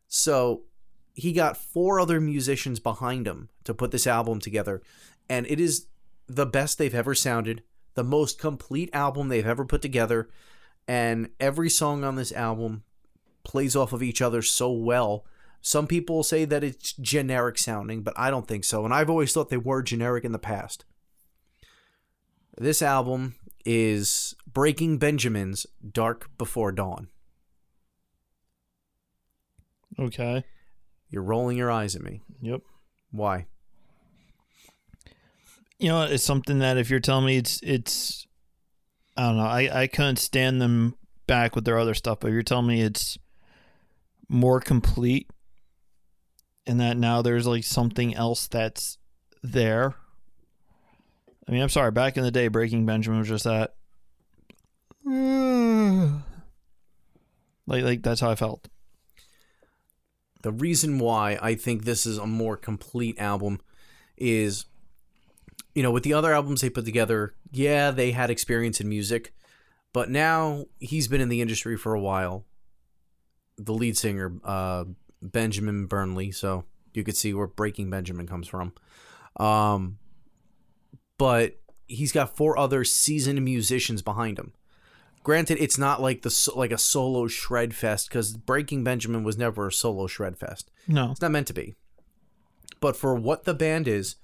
So he got four other musicians behind him to put this album together. And it is the best they've ever sounded, the most complete album they've ever put together. And every song on this album plays off of each other so well some people say that it's generic sounding, but I don't think so. And I've always thought they were generic in the past. This album is Breaking Benjamin's Dark Before Dawn. Okay. You're rolling your eyes at me. Yep. Why? You know, it's something that if you're telling me it's it's I don't know, I, I couldn't stand them back with their other stuff, but you're telling me it's more complete and that now there's like something else that's there. I mean, I'm sorry. Back in the day, Breaking Benjamin was just that. like, like that's how I felt. The reason why I think this is a more complete album is, you know, with the other albums they put together, yeah, they had experience in music, but now he's been in the industry for a while. The lead singer, uh, Benjamin Burnley, so you could see where Breaking Benjamin comes from. Um, but he's got four other seasoned musicians behind him. Granted, it's not like the like a solo shred fest because Breaking Benjamin was never a solo shred fest. No, it's not meant to be. But for what the band is,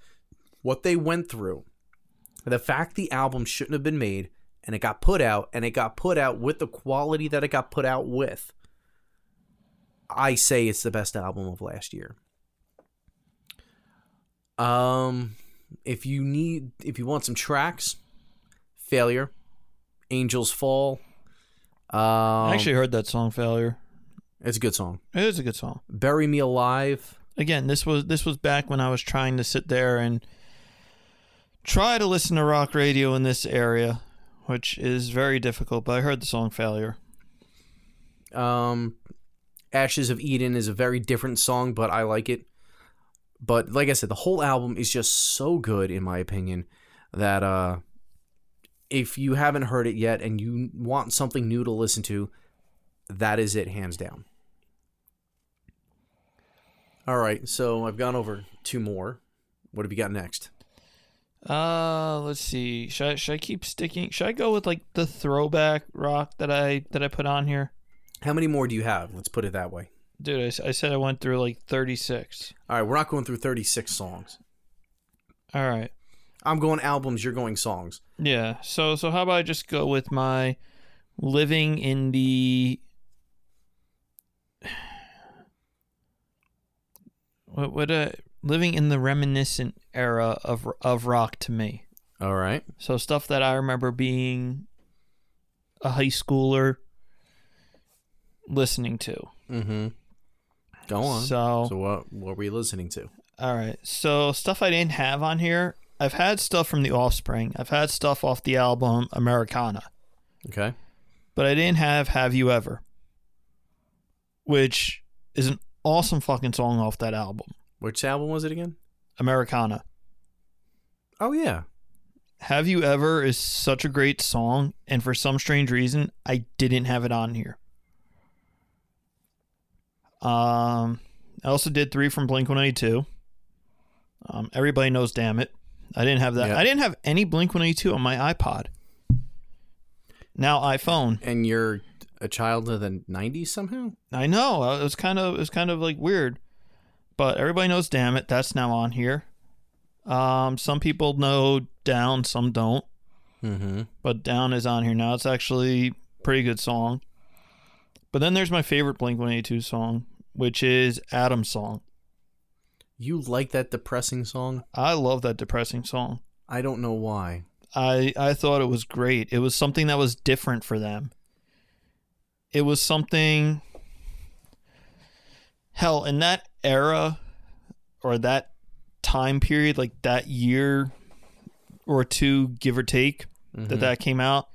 what they went through, the fact the album shouldn't have been made and it got put out and it got put out with the quality that it got put out with I say it's the best album of last year. Um, if you need, if you want some tracks, Failure, Angels Fall. Um, I actually heard that song, Failure. It's a good song. It is a good song. Bury Me Alive. Again, this was this was back when I was trying to sit there and try to listen to rock radio in this area, which is very difficult. But I heard the song Failure. Um, Ashes of Eden is a very different song, but I like it. But like I said, the whole album is just so good in my opinion that uh if you haven't heard it yet and you want something new to listen to, that is it hands down. All right, so I've gone over two more. What have you got next? Uh, let's see. Should I, should I keep sticking? Should I go with like the throwback rock that I that I put on here? How many more do you have? Let's put it that way. Dude, I, I said I went through like 36. All right, we're not going through 36 songs. All right. I'm going albums, you're going songs. Yeah. So so how about I just go with my living in the what what uh living in the reminiscent era of of rock to me. All right. So stuff that I remember being a high schooler listening to. Mm-hmm. Go on. So, So, what what were you listening to? all right. So stuff I didn't have on here. I've had stuff from The Offspring. I've had stuff off the album Americana. Okay. but I didn't have Have You Ever, which is an awesome fucking song off that album, Which album was it again? Americana. Oh yeah. Have You Ever is such a great song, and for some strange reason, I didn't have it on here. Um, I also did three from Blink 182. Um, everybody knows Damn It. I didn't have that. Yeah. I didn't have any Blink 182 on my iPod. Now iPhone. And you're a child of the 90s somehow? I know. uh, It was kind of it was kind of like weird. But everybody knows damn it, that's now on here. Um some people know down, some don't. Mm-hmm. But down is on here now. It's actually a pretty good song. But then there's my favorite Blink 182 song, which is Adam's song. You like that depressing song? I love that depressing song. I don't know why. I I thought it was great. It was something that was different for them. It was something hell in that era or that time period like that year or two give or take Mm-hmm. that that came out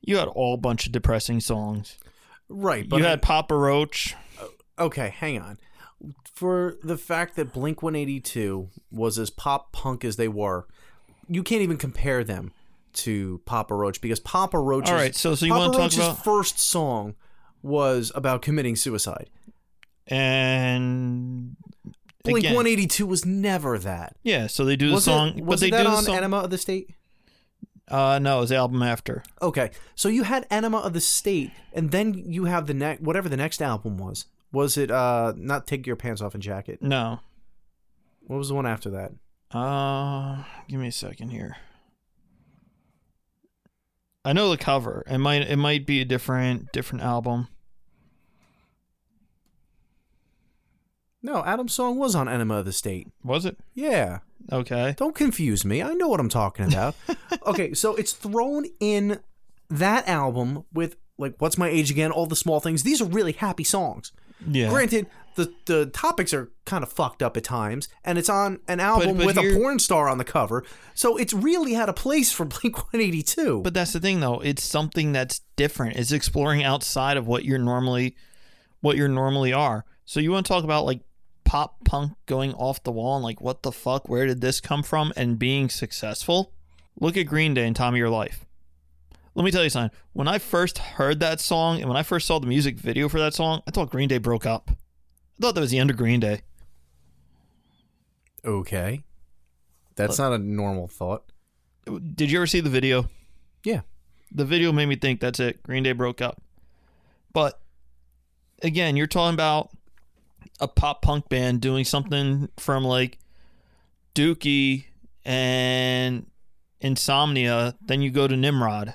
you had all bunch of depressing songs Right, but you I- had papa roach okay, hang on. For the fact that Blink 182 was as pop punk as they were, you can't even compare them to Papa Roach because Papa Roach's, all right so so you Papa want to talk about first song was about committing suicide. And Blink again, 182 was never that. yeah so they do the Was song it, but was they that do the on song Enema of the State? uh no it was the album after Okay, so you had Enema of the State, and then you have the next whatever the next album was. Was it uh not Take Your Pants Off and Jacket? no What was the one after that? Uh, give me a second here. I know the cover. It might it might be a different different album. No, Adam's song was on Enema of the State. Was it? Yeah. Okay. Don't confuse me. I know what I'm talking about. okay, so it's thrown in that album with like What's My Age Again, all the small things. These are really happy songs. Yeah. Granted, the the topics are kind of fucked up at times, and it's on an album but with here- a porn star on the cover. So it's really had a place for Blink 182. But that's the thing though. It's something that's different. It's exploring outside of what you're normally what you're normally are. So you want to talk about like pop punk going off the wall and like what the fuck? Where did this come from? And being successful? Look at Green Day and Time of Your Life. Let me tell you something. When I first heard that song and when I first saw the music video for that song, I thought Green Day broke up. I thought that was the end of Green Day. okay. That's not a normal thought. Did you ever see the video? Yeah. The video made me think that's it. Green Day broke up. But again, you're talking about a pop punk band doing something from like Dookie and Insomnia. Then you go to Nimrod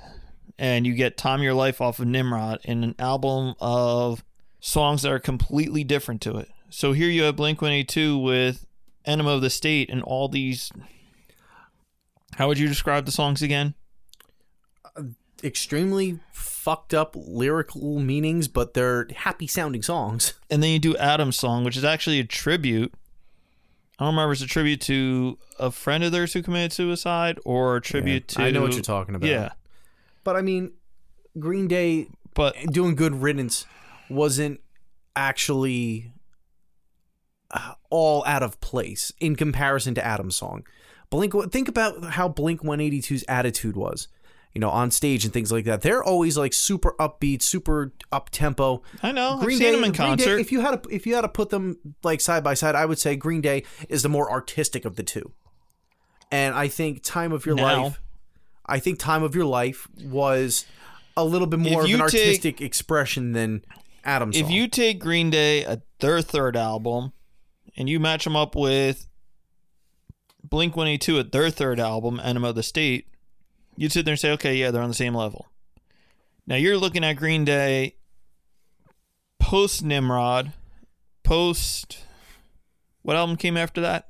and you get Time Your Life off of Nimrod and an album of songs that are completely different to it. So here you have Blink 182 with Enema of the State and all these. How would you describe the songs again? Extremely fucked up lyrical meanings, but they're happy sounding songs. and then you do Adam's song, which is actually a tribute. I don't remember if it's a tribute to a friend of theirs who committed suicide or a tribute Yeah, to. I know what you're talking about. Yeah, But I mean, Green Day but doing good riddance wasn't actually uh, all out of place in comparison to Adam's song. Blink think about how Blink 182's attitude was. You know, on stage and things like that. They're always like super upbeat, super up tempo. I know I've seen them in Green Day, concert. if you had to, if you had to put them like side by side, I would say Green Day is the more artistic of the two. and I think "Time of Your Now. Life," I think "Time of Your Life" was a little bit more of an take- artistic expression than Adam's. If song. you take Green Day, uh, their third album, and you match them up with Blink 182 at their third album, Enema of the State, you'd sit there and say, okay, yeah, they're on the same level. Now you're looking at Green Day post Nimrod, post. What album came after that?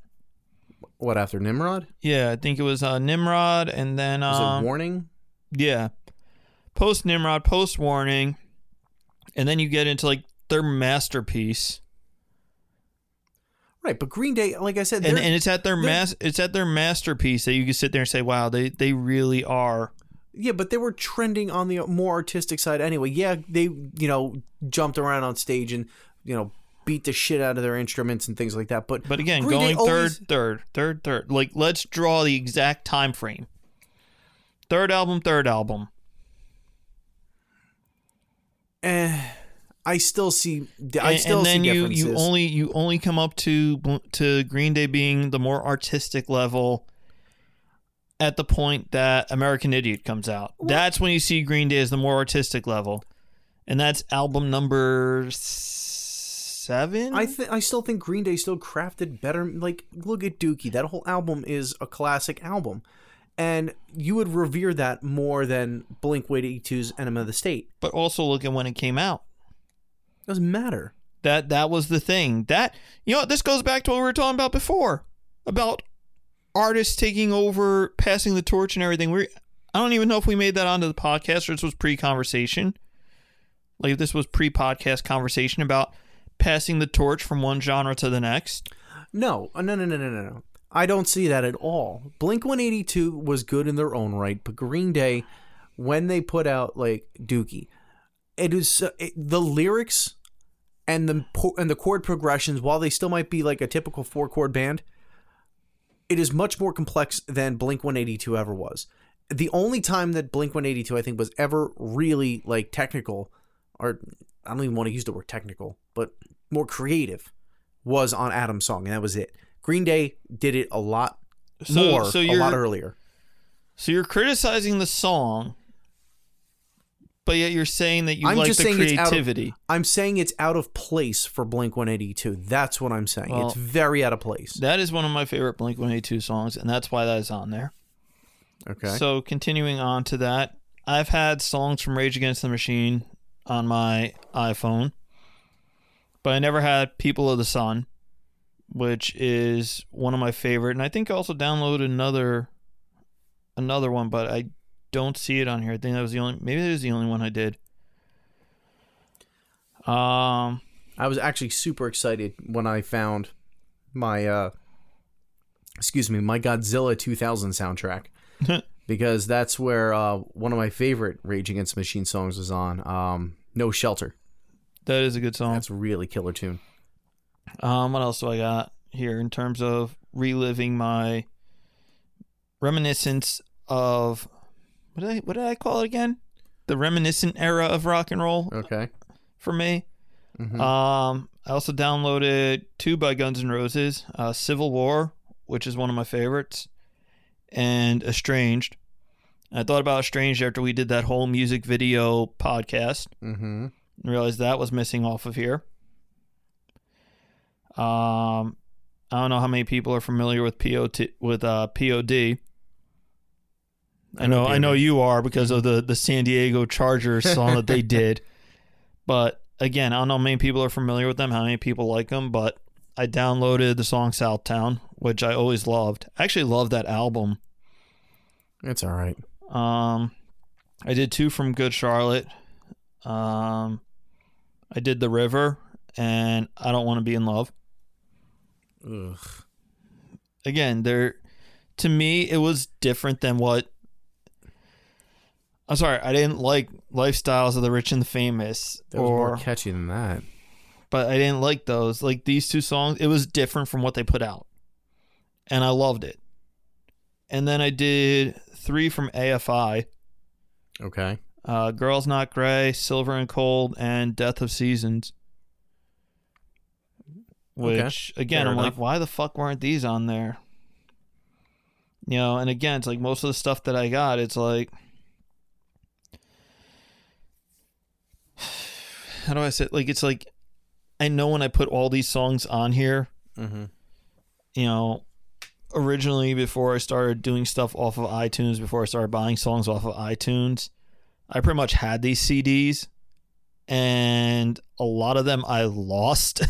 what after Nimrod Yeah, I think it was uh, Nimrod, and then was um, it Warning? yeah, post Nimrod, post Warning, and then you get into like their masterpiece. Right, but Green Day, like I said, and, and it's at their mas- it's at their masterpiece that you can sit there and say, "Wow, they they really are." Yeah, but they were trending on the more artistic side anyway. Yeah, they you know jumped around on stage and you know beat the shit out of their instruments and things like that. But But again, Green Day going third, always- third, third, third. Like, let's draw the exact time frame. Third album, third album. eh, I still see. I and, still and then see you you only you only come up to to Green Day being the more artistic level at the point that American Idiot comes out. That's when you see Green Day as the more artistic level, and that's album number seven. I th- I still think Green Day still crafted better. Like, look at Dookie. That whole album is a classic album, and you would revere that more than Blink 182's "Enema of the State." but also look at when it came out. Doesn't matter. That that was the thing. That you know, this goes back to what we were talking about before about artists taking over, passing the torch, and everything. We I don't even know if we made that onto the podcast or this was pre-conversation. Like this was pre-podcast conversation about passing the torch from one genre to the next. No, uh, no, no, no, no, no, no. I don't see that at all. Blink 182 was good in their own right, but Green Day, when they put out like Dookie, it is uh, it, the lyrics and the and the chord progressions. While they still might be like a typical four chord band, it is much more complex than Blink 182 ever was. The only time that Blink 182 I think was ever really like technical, or I don't even want to use the word technical, but more creative, was on Adam's song, and that was it. Green Day did it a lot So more, so a lot earlier. so you're criticizing the song, but yet you're saying that you I'm like just the saying it's out of- creativity. I'm saying it's out of place for Blink 182. That's what I'm saying. Well, it's very out of place. That is one of my favorite Blink 182 songs, and that's why that is on there. Okay. So continuing on to that, I've had songs from Rage Against the Machine on my iPhone, but I never had People of the Sun, which is one of my favorite, and I think I also downloaded another another one, but I don't see it on here. I think that was the only maybe that was the only one I did. Um I was actually super excited when I found my uh excuse me, my Godzilla 2000 soundtrack because that's where uh one of my favorite Rage Against Machine songs was on. Um No Shelter. that is a good song. That's a really killer tune. Um, what else do I got here in terms of reliving my reminiscence of what did I what did I call it again? The reminiscent era of rock and roll Okay. for me. Mhm. Um, I also downloaded two by Guns N' Roses, uh, Civil War, which is one of my favorites, and Estranged. I thought about Estranged after we did that whole music video podcast Mhm. and realized that was missing off of here. Um, I don't know how many people are familiar with POT with uh, POD. I know, I know you are because of the the San Diego Chargers song that they did. But again, I don't know how many people are familiar with them, how many people like them, but I downloaded the song Southtown, which I always loved. I actually love that album. It's all right. Um, I did two from Good Charlotte. Um, I did The River and I Don't Want to Be in Love. Ugh. Again, there to me it was different than what I'm sorry, I didn't like Lifestyles of the Rich and the Famous That was or more catchy than that. but I didn't like those. Like these two songs, it was different from what they put out. And I loved it. And then I did three from AFI. Okay. Uh, Girls Not Gray, Silver and Cold, and Death of Seasons. Okay, Which again, fair I'm enough. like, why the fuck weren't these on there? You know, and again, it's like most of the stuff that I got, it's like how do I say it? like it's like I know when I put all these songs on here, Mm-hmm. you know, originally before I started doing stuff off of iTunes, before I started buying songs off of iTunes, I pretty much had these CDs and a lot of them I lost.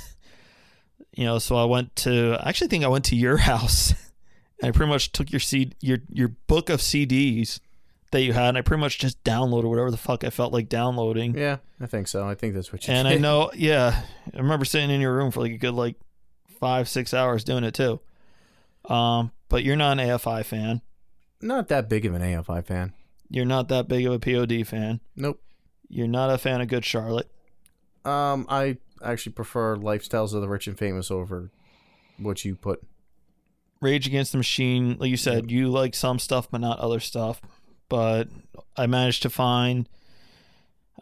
you know, so I went to I actually think I went to your house and I pretty much took your C your your book of CDs that you had and I pretty much just downloaded whatever the fuck I felt like downloading. Yeah, I think so. I think that's what you And I know, yeah, I remember sitting in your room for like a good like five, six hours doing it too. Um, but you're not an AFI fan. Not that big of an AFI fan. You're not that big of a POD fan. Nope. You're not a fan of Good Charlotte. Um, I actually prefer Lifestyles of the Rich and Famous over what you put. Rage Against the Machine, like you said, you like some stuff but not other stuff. But I managed to find.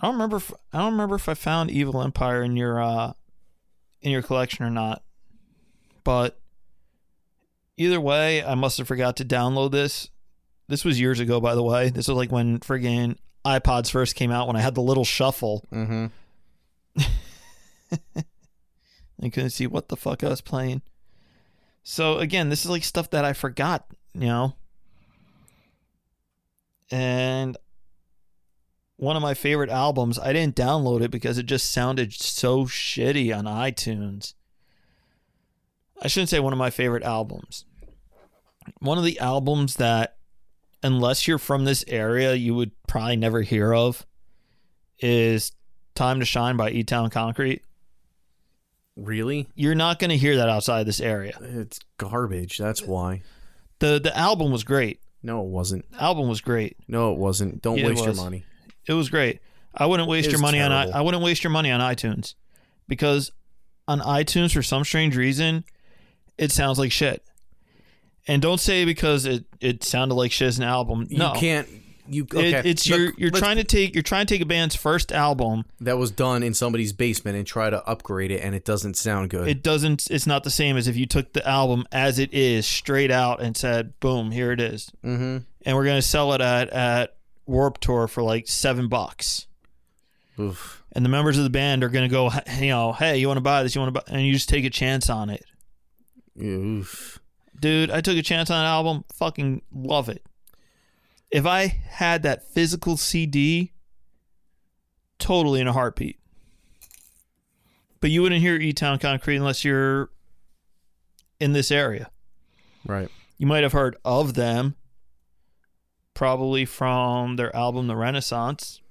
I don't remember. If, I don't remember if I found Evil Empire in your uh, in your collection or not. But either way, I must have forgot to download this. This was years ago, by the way. This was like when friggin' iPods first came out when I had the little shuffle. Mm-hmm. I couldn't see what the fuck I was playing. So again, this is like stuff that I forgot, you know. And one of my favorite albums, I didn't download it because it just sounded so shitty on iTunes. I shouldn't say one of my favorite albums. One of the albums that unless you're from this area, you would probably never hear of is Time to Shine by E Town Concrete Really? you're not going to hear that outside this area. It's garbage. That's why. the The album was great. No, it wasn't. Album was great. No, it wasn't. Don't Yeah, it waste your was. money. It was great. I wouldn't waste It your was money on terrible. I, I wouldn't waste your money on iTunes because on iTunes for some strange reason it sounds like shit. And don't say because it it sounded like shit as an album. You no. can't. You okay? It, it's Look, you're you're trying to take you're trying to take a band's first album. that was done in somebody's basement and try to upgrade it, and it doesn't sound good. It doesn't it's not the same as if you took the album as it is straight out and said, "Boom, here it is." mm-hmm. and we're gonna sell it at at Warped Tour for like seven bucks. Oof. And the members of the band are gonna go, "Hey, you know, hey, you want to buy this? You want to buy? And you just take a chance on it, Oof. dude. I took a chance on an album. Fucking love it. If I had that physical CD, totally in a heartbeat. But you wouldn't hear E Town Concrete unless you're in this area. Right. You might have heard of them, probably from their album The Renaissance,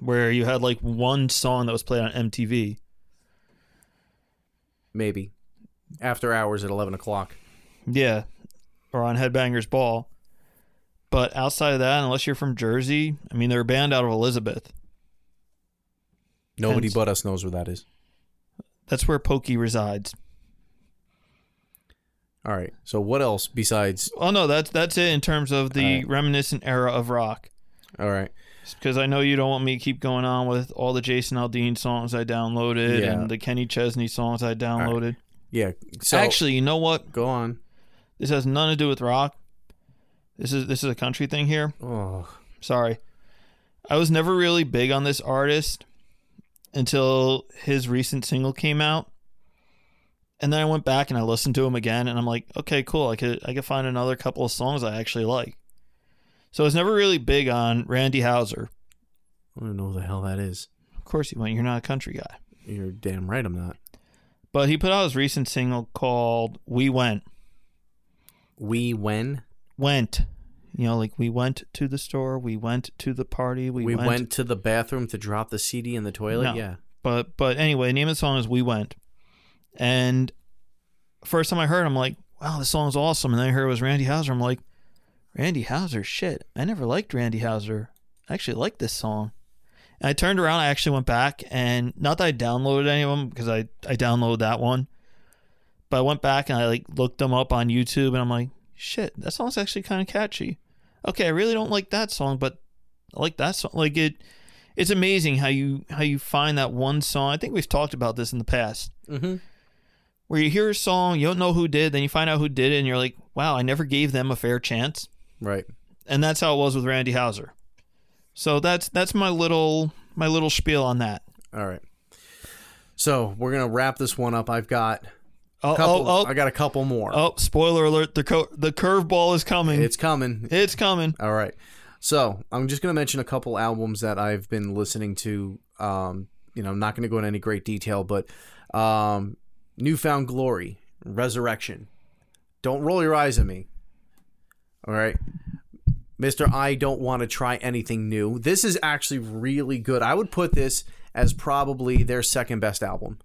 where you had like one song that was played on MTV. Maybe. After hours at eleven o'clock. Yeah, or on Headbangers Ball. But outside of that, unless you're from Jersey, I mean, they're a band out of Elizabeth. Nobody Hence- but us knows where that is. That's where Pokey resides. All right. So what else besides? Oh no, that's that's it in terms of the Alright. reminiscent era of rock. All right. Because I know you don't want me to keep going on with all the Jason Aldean songs I downloaded Yeah. and the Kenny Chesney songs I downloaded. Yeah. So Actually, you know what? go on. This has nothing to do with rock. This is this is a country thing here. Oh. Sorry. I was never really big on this artist until his recent single came out. And then I went back and I listened to him again and I'm like, okay, cool. I could I could find another couple of songs I actually like. So I was never really big on Randy Houser. I don't know who the hell that is. Of course you went, you're not a country guy. You're damn right. I'm not. But he put out his recent single called We Went. We when Went. You know, like we went to the store, we went to the party, we, we, went. went. to the bathroom to drop the CD in the toilet. No. Yeah. But but anyway, the name of the song is We Went. And first time I heard it, I'm like, wow, this song's awesome. And then I heard it was Randy Houser. I'm like, Randy Houser, shit. I never liked Randy Houser. I actually like this song. And I turned around, I actually went back and not that I downloaded any of them because I, I downloaded that one. But I went back and I like looked them up on YouTube and I'm like, shit, that song's actually kind of catchy. Okay, I really don't like that song, but I like that song. Like it it's amazing how you how you find that one song. I think we've talked about this in the past, Mm-hmm. where you hear a song, you don't know who did, then you find out who did it, and you're like, wow, I never gave them a fair chance. Right. And that's how it was with Randy Houser. So that's that's my little my little spiel on that. All right. So we're gonna wrap this one up. I've got Oh, couple. oh, I got a couple more. oh, oh, spoiler alert, the co- the curveball is coming. It's coming. it's coming. All right. So I'm just gonna mention a couple albums that I've been listening to. Um, you know, I'm not gonna go into any great detail, but um, New Found Glory, Resurrection. Don't roll your eyes at me. All right. Mr. I don't want to try anything new. This is actually really good. I would put this as probably their second best album.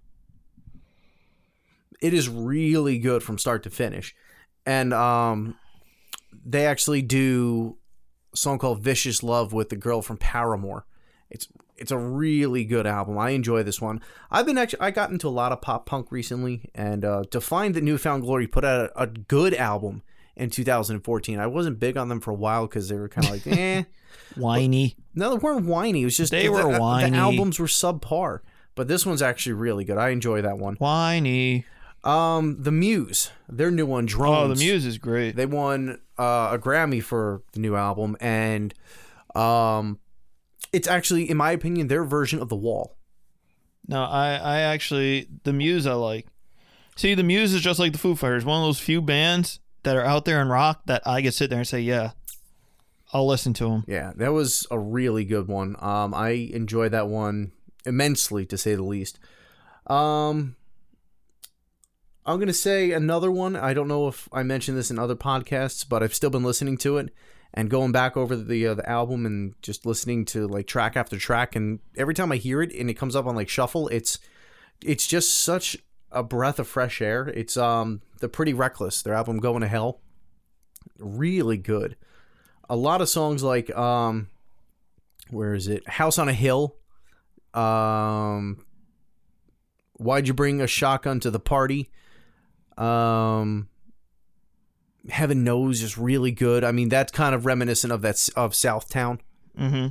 It is really good from start to finish. And um they actually do a song called Vicious Love with the girl from Paramore. It's it's a really good album. I enjoy this one. I've been actually I got into a lot of pop punk recently, and uh, to find that New Found Glory put out a, a good album in 2014, I wasn't big on them for a while because they were kind of like, eh. Whiny. No, they weren't whiny. It was just They the, were whiny. The albums were subpar, but this one's actually really good. I enjoy that one. Whiny. Um, the Muse, their new one, Drones. Oh, the muse is great. They won uh, a Grammy for the new album, and um, it's actually, in my opinion, their version of The Wall. No, I, I actually the Muse I like. See, the Muse is just like the Foo Fighters, one of those few bands that are out there in rock that I can sit there and say, yeah, I'll listen to them. Yeah, that was a really good one. Um, I enjoyed that one immensely, to say the least. Um, I'm gonna say another one. I don't know if I mentioned this in other podcasts, but I've still been listening to it and going back over the uh, the album and just listening to like track after track. And every time I hear it and it comes up on like shuffle, it's it's just such a breath of fresh air. It's um the Pretty Reckless, their album Going to Hell, really good. A lot of songs like um where is it? House on a Hill. Um Why'd you bring a shotgun to the party? Um Heaven knows is really good. I mean, that's kind of reminiscent of that of Southtown. Mm-hmm.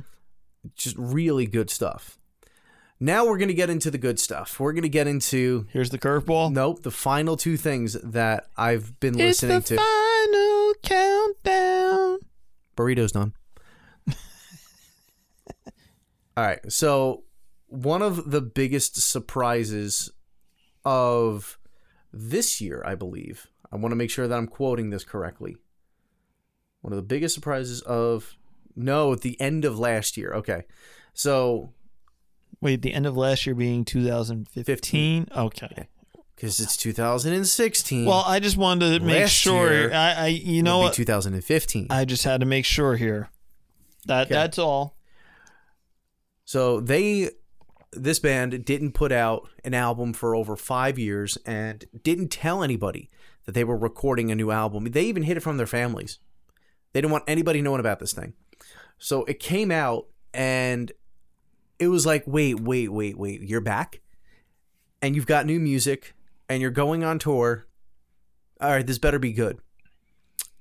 Just really good stuff. Now we're gonna get into the good stuff. We're gonna get into Here's the curveball. nope the final two things that I've been it's listening the to. final countdown. Burrito's done. All right. So, one of the biggest surprises of this year, I believe, I want to make sure that I'm quoting this correctly. One of the biggest surprises of, no, at the end of last year. Okay. So, Wait, the end of last year being 2015. Okay. because it's 2016. Well, I just wanted to make Last sure. I, I, you know what? 2015. I just had to make sure here. That Okay. that's all. So they, this band didn't put out an album for over five years and didn't tell anybody that they were recording a new album. They even hid it from their families. They didn't want anybody knowing about this thing. So it came out and it was like, wait, wait, wait, wait, you're back? And you've got new music and you're going on tour. All right, this better be good.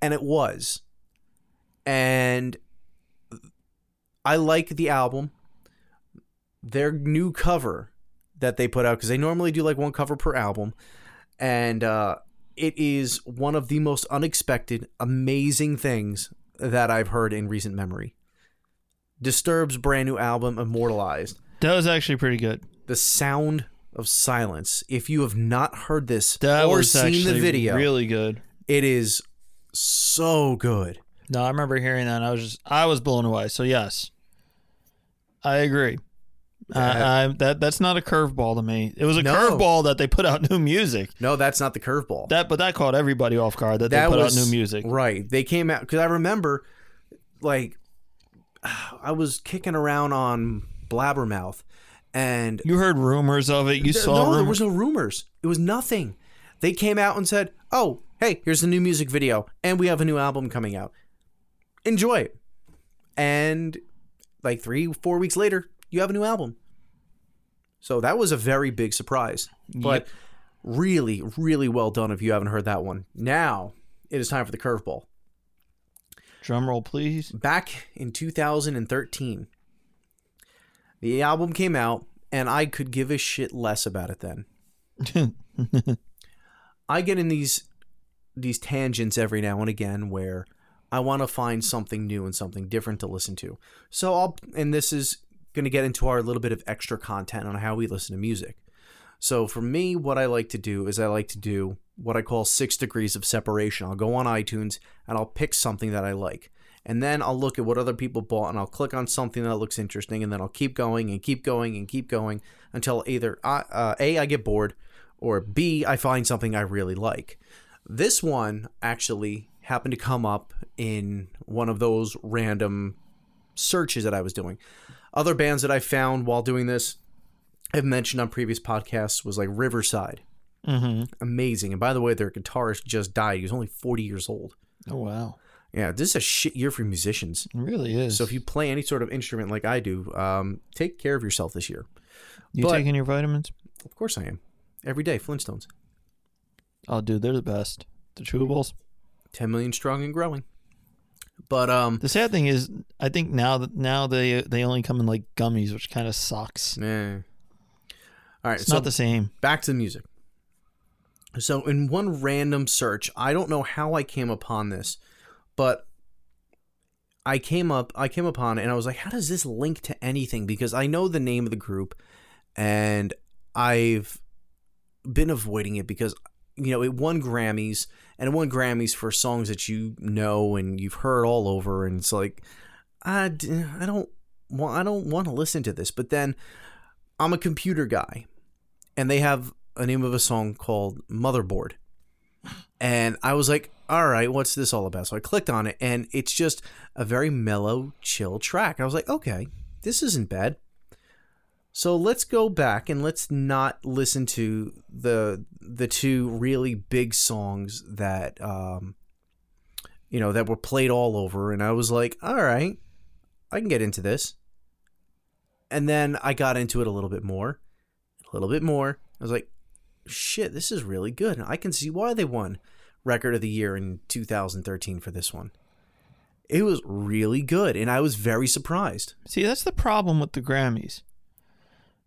And it was. And I like the album their new cover that they put out because they normally do like one cover per album and uh, it is one of the most unexpected amazing things that i've heard in recent memory disturbed's brand new album immortalized That was actually pretty good. the sound of silence if you have not heard this That or was seen the video really good. it is so good No, I remember hearing that. And I was just I was blown away. So yes, I agree. Uh, I, that that's not a curveball to me. It was a No. curveball that they put out new music. no that's not the curveball That but that caught everybody off guard that, that they put was out new music. Right. They came out because I remember, like, I was kicking around on Blabbermouth, and You heard rumors of it. You There- saw no, there was no rumors. It was nothing. They came out and said, "Oh, hey, here's the new music video, and we have a new album coming out. Enjoy it." And like three, four weeks later, you have a new album. So that was a very big surprise, but really, really well done. If you haven't heard that one, now it is time for the curveball. Drum roll, please. Back in 2013, the album came out, and I could give a shit less about it then. I get in these these tangents every now and again where I want to find something new and something different to listen to. So I'll and this is going to get into our little bit of extra content on how we listen to music. So for me, what I like to do is I like to do what I call six degrees of separation. I'll go on iTunes and I'll pick something that I like. And then I'll look at what other people bought and I'll click on something that looks interesting and then I'll keep going and keep going and keep going until either I, uh, A, I get bored or B, I find something I really like. This one actually happened to come up in one of those random searches that I was doing. Other bands that I found while doing this, I've mentioned on previous podcasts, was like Riverside. Mm-hmm. Amazing. And by the way, their guitarist just died. He was only 40 years old. Oh wow, Yeah, this is a shit year for musicians. it really is. So if you play any sort of instrument like I do, um, take care of yourself this year. you but- taking your vitamins, Of course I am. Every day, Flintstones. oh dude, they're the best. The chewables. 10 million strong and growing. But um, The sad thing is, I think now that now they they only come in like gummies, which kind of sucks. Yeah. All right, It's so not the same. back to the music. So, in one random search, I don't know how I came upon this, but I came up, I came upon it, and I was like, "How does this link to anything?" Because I know the name of the group, and I've been avoiding it because you know it won Grammys, and won Grammys for songs that you know and you've heard all over, and it's like, I, I don't want, I don't want to listen to this. But then, I'm a computer guy, and they have a name of a song called Motherboard. And I was like, all right, what's this all about? So I clicked on it, and it's just a very mellow, chill track. I was like, okay, this isn't bad. So let's go back and let's not listen to the the two really big songs that um, you know that were played all over. And I was like, all right, I can get into this. And then I got into it a little bit more, a little bit more. I was like, shit, this is really good. I can see why they won record of the year in 2013 for this one. It was really good, and I was very surprised. See, that's the problem with the Grammys.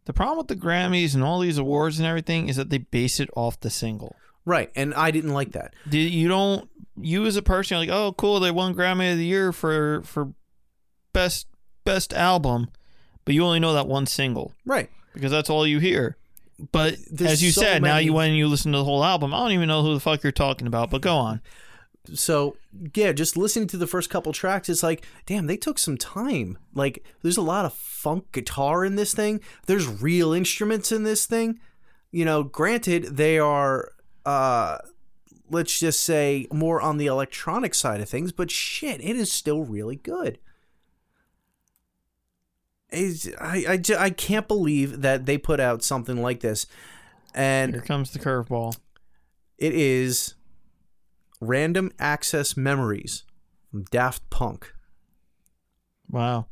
The problem with the Grammys and all these awards and everything is that they base it off the single. Right, and I didn't like that. Do- You don't. You as a person, you're like, oh, cool, they won Grammy of the year for for best best album, but you only know that one single Right. because that's all you hear. But There's as you so said, now many- you went and you listen to the whole album. I don't even know who the fuck you're talking about, but go on. So, yeah, just listening to the first couple tracks, it's like, damn, they took some time. Like, there's a lot of funk guitar in this thing. There's real instruments in this thing. You know, granted, they are, uh, let's just say, more on the electronic side of things, but shit, it is still really good. It's, I, I, I can't believe that they put out something like this. And Here comes the curveball. it is Random Access Memories from Daft Punk. Wow.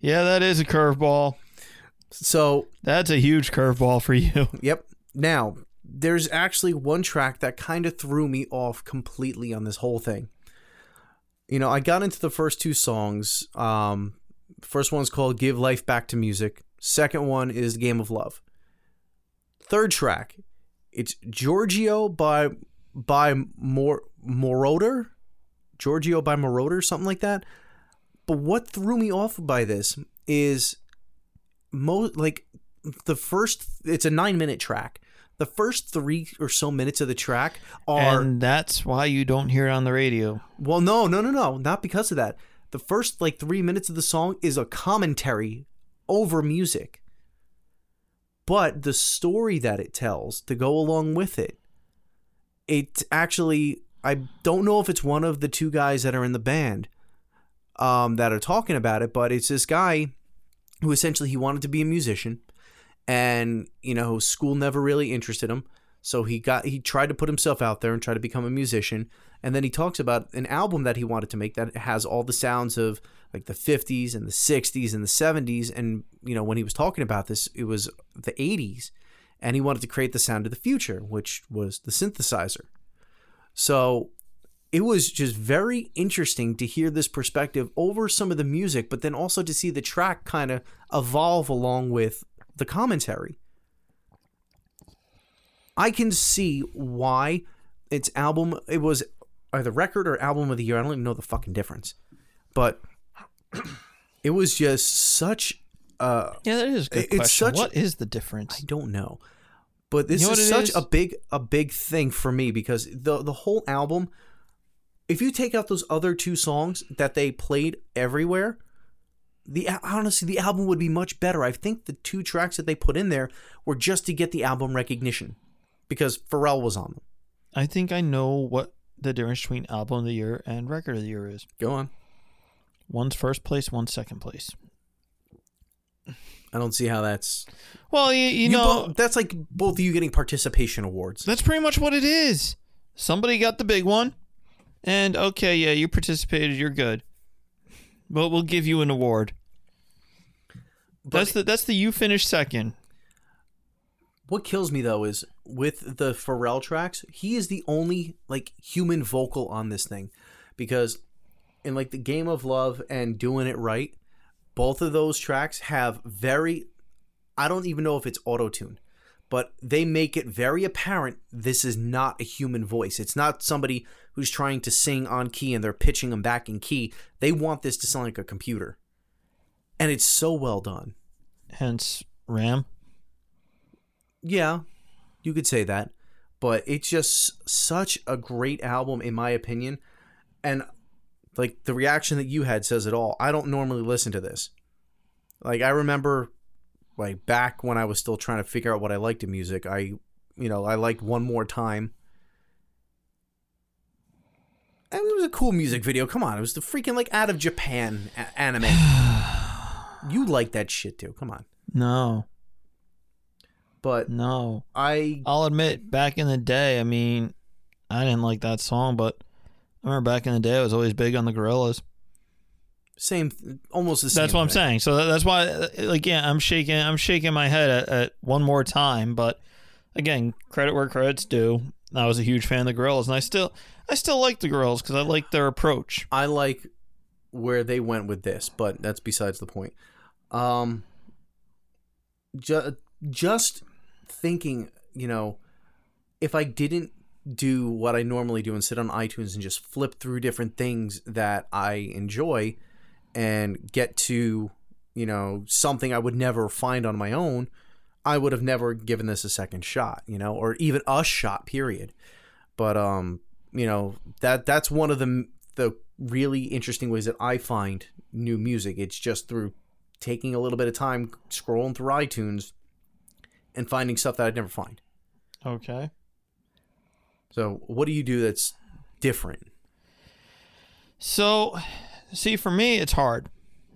Yeah, that is a curveball. So, That's a huge curveball for you. yep. Now, there's actually one track that kind of threw me off completely on this whole thing. You know, I got into the first two songs. Um, first one's called Give Life Back to Music. Second one is Game of Love. Third track, it's Giorgio by by Mor- Moroder, Giorgio by Moroder, something like that. But what threw me off by this is most like the first. It's a nine minute track. The first three or so minutes of the track are and that's why you don't hear it on the radio. well, no, no, no, no, not because of that. The first like three minutes of the song is a commentary over music. But the story that it tells to go along with it, it actually, I don't know if it's one of the two guys that are in the band um, that are talking about it, but it's this guy who essentially he wanted to be a musician and, you know, school never really interested him. So he got he tried to put himself out there and try to become a musician. And then he talks about an album that he wanted to make that has all the sounds of like the 50s and the 60s and the 70s. And, you know, when he was talking about this, it was the 80s. And he wanted to create the sound of the future, which was the synthesizer. So it was just very interesting to hear this perspective over some of the music, but then also to see the track kind of evolve along with the commentary. I can see why its album. It was either record or album of the year. I don't even know the fucking difference, but it was just such. Uh, Yeah, that is a good It's question. such- what is the difference? I don't know, but this You know is such is? a big a big thing for me because the the whole album. If you take out those other two songs that they played everywhere, the honestly the album would be much better. I think the two tracks that they put in there were just to get the album recognition because Pharrell was on them. I think I know what the difference between album of the year and record of the year is. Go on. One's first place, one's second place. I don't see how that's Well, you, you, you know, bo- that's like both of you getting participation awards. that's pretty much what it is. Somebody got the big one, and okay, yeah, you participated, you're good. But we'll give you an award. that's the that's the you finished second. What kills me though is with the Pharrell tracks, he is the only like human vocal on this thing because in like the Game of Love and Doing It Right, both of those tracks have very I don't even know if it's auto-tune, but they make it very apparent this is not a human voice. It's not somebody who's trying to sing on key and they're pitching them back in key. They want this to sound like a computer. And it's so well done. Hence, Ram. Yeah, you could say that. But it's just such a great album, in my opinion. And like the reaction that you had says it all. I don't normally listen to this. Like I remember like back when I was still trying to figure out what I liked in music, I you know, I liked one more time. And it was a cool music video. Come on, it was the freaking like out of Japan a- anime. you like that shit too. Come on. No, But no. I I'll admit, back in the day, I mean, I didn't like that song, but I remember back in the day, I was always big on the Gorillaz. Same, almost the same. That's what I'm thing. saying. So that- that's why, uh, like, yeah, I'm shaking, I'm shaking my head at, at one more time. But again, credit where credit's due. I was a huge fan of the Gorillaz, and I still, I still like the Gorillaz because I like their approach. I like where they went with this, but that's besides the point. Um, ju- just thinking, you know, if I didn't do what I normally do and sit on iTunes and just flip through different things that I enjoy and get to, you know, something I would never find on my own, I would have never given this a second shot, you know, or even a shot, period. But um, you know, that that's one of the the really interesting ways that I find new music. It's just through taking a little bit of time scrolling through iTunes and finding stuff that I'd never find. Okay. So, what do you do that's different? So, see, for me, it's hard.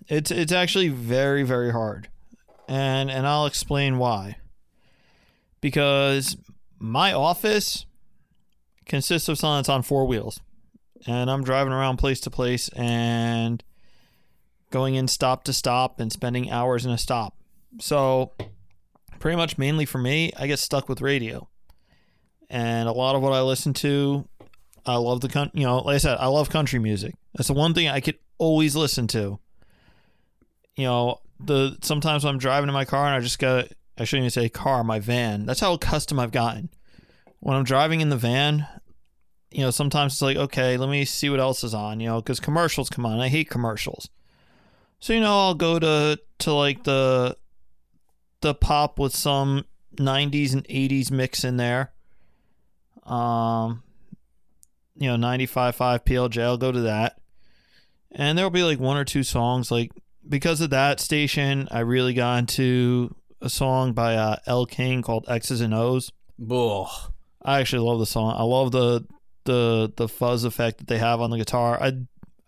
It's it's actually very very hard, and and I'll explain why. Because my office consists of something that's on four wheels, and I'm driving around place to place and going in stop to stop and spending hours in a stop. So, pretty much mainly for me, I get stuck with radio, and a lot of what I listen to I love the country. You know, like I said, I love country music. That's the one thing I could always listen to. You know, the sometimes I'm driving in my car and I just got I shouldn't even say car, my van. That's how accustomed I've gotten. When I'm driving in the van, you know, sometimes it's like, okay, let me see what else is on. You know, because commercials come on. I hate commercials. So you know, I'll go to to like the the pop with some 90s and 80s mix in there. Um, you know, 95.5 PLJ, I'll go to that. And there'll be like one or two songs. Like, because of that station, I really got into a song by uh, Elle King called Ex's and Oh's. Ugh. I actually love the song. I love the the the fuzz effect that they have on the guitar. I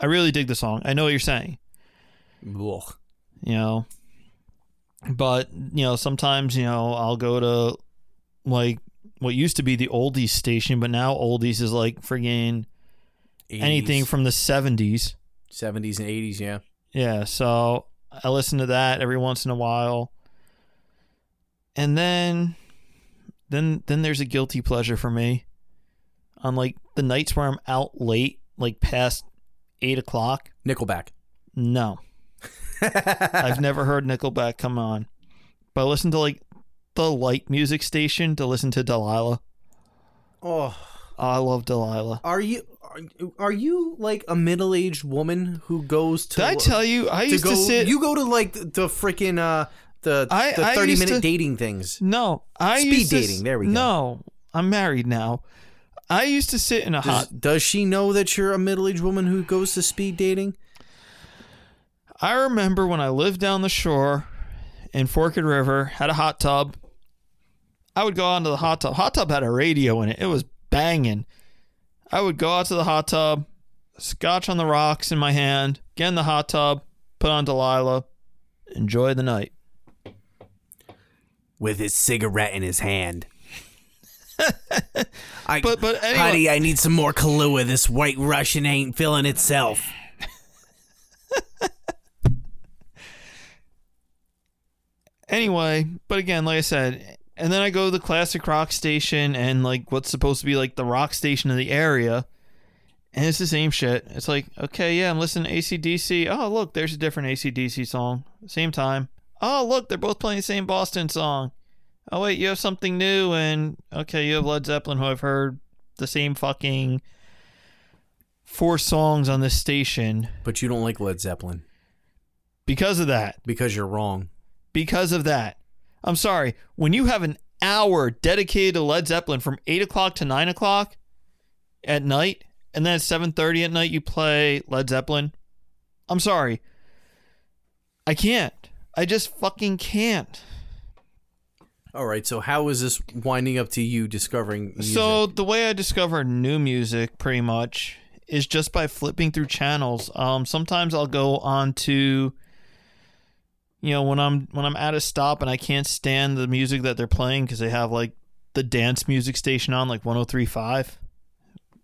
I really dig the song. I know what you're saying. Ugh. You know, but you know sometimes you know I'll go to like what used to be the oldies station, but now oldies is like friggin' anything from the 70s. 70s and 80s, yeah. Yeah, so I listen to that every once in a while. And then then then there's a guilty pleasure for me. On like the nights where I'm out late, like past eight o'clock. Nickelback. No. I've never heard Nickelback come on. But I listen to like the light music station to listen to Delilah. oh, I love Delilah. Are you are, are you like a middle aged woman who goes to? Did I tell you I to used go? to sit? You go to like the, the freaking uh the I- the thirty minute to- dating things. no, I Speed used to, dating, there we go. No, I'm married now. I used to sit in a Does, hot. does she know that you're a middle aged woman who goes to speed dating? I remember when I lived down the shore in Forked River, had a hot tub. I would go out into the hot tub. Hot tub had a radio in it. It was banging. I would go out to the hot tub, scotch on the rocks in my hand, get in the hot tub, put on Delilah, enjoy the night. With his cigarette in his hand. I, But but anyway, Honey, I need some more Kahlua. This white Russian ain't filling itself. anyway, but again, like I said, and then I go to the classic rock station and like what's supposed to be like the rock station of the area. And it's the same shit. It's like, okay, yeah, I'm listening to ACDC. Oh, look, there's a different ACDC song. Same time. Oh, look, they're both playing the same Boston song. Oh, wait, you have something new. And okay, you have Led Zeppelin, who I've heard the same fucking four songs on this station But you don't like Led Zeppelin because of that. because you're wrong. because of that. I'm sorry. When you have an hour dedicated to Led Zeppelin from eight o'clock to nine o'clock at night, and then at seven thirty at night you play Led Zeppelin, I'm sorry. I can't. I just fucking can't. All right, so how is this winding up to you discovering music? So the way I discover new music, pretty much, is just by flipping through channels. Um, sometimes I'll go on to, you know, when I'm when I'm at a stop and I can't stand the music that they're playing because they have like the dance music station on, like 103.5,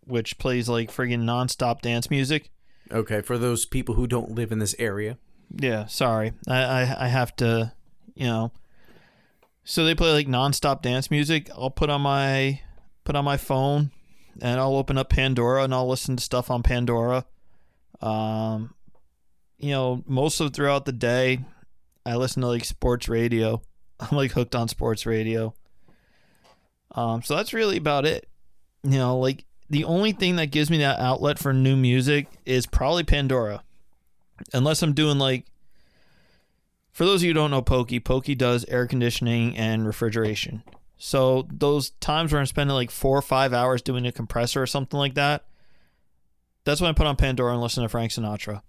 which plays like friggin' nonstop dance music. okay, for those people who don't live in this area. Yeah, sorry. I, I I have to, you know. So they play like nonstop dance music. I'll put on my put on my phone and I'll open up Pandora and I'll listen to stuff on Pandora. Um you know, most of throughout the day I listen to like sports radio. I'm like hooked on sports radio. Um so that's really about it. You know, like the only thing that gives me that outlet for new music is probably Pandora unless I'm doing like for those of you who don't know Pokey, Pokey does air conditioning and refrigeration. So those times where I'm spending like four or five hours doing a compressor or something like that, that's when I put on Pandora and listen to Frank Sinatra.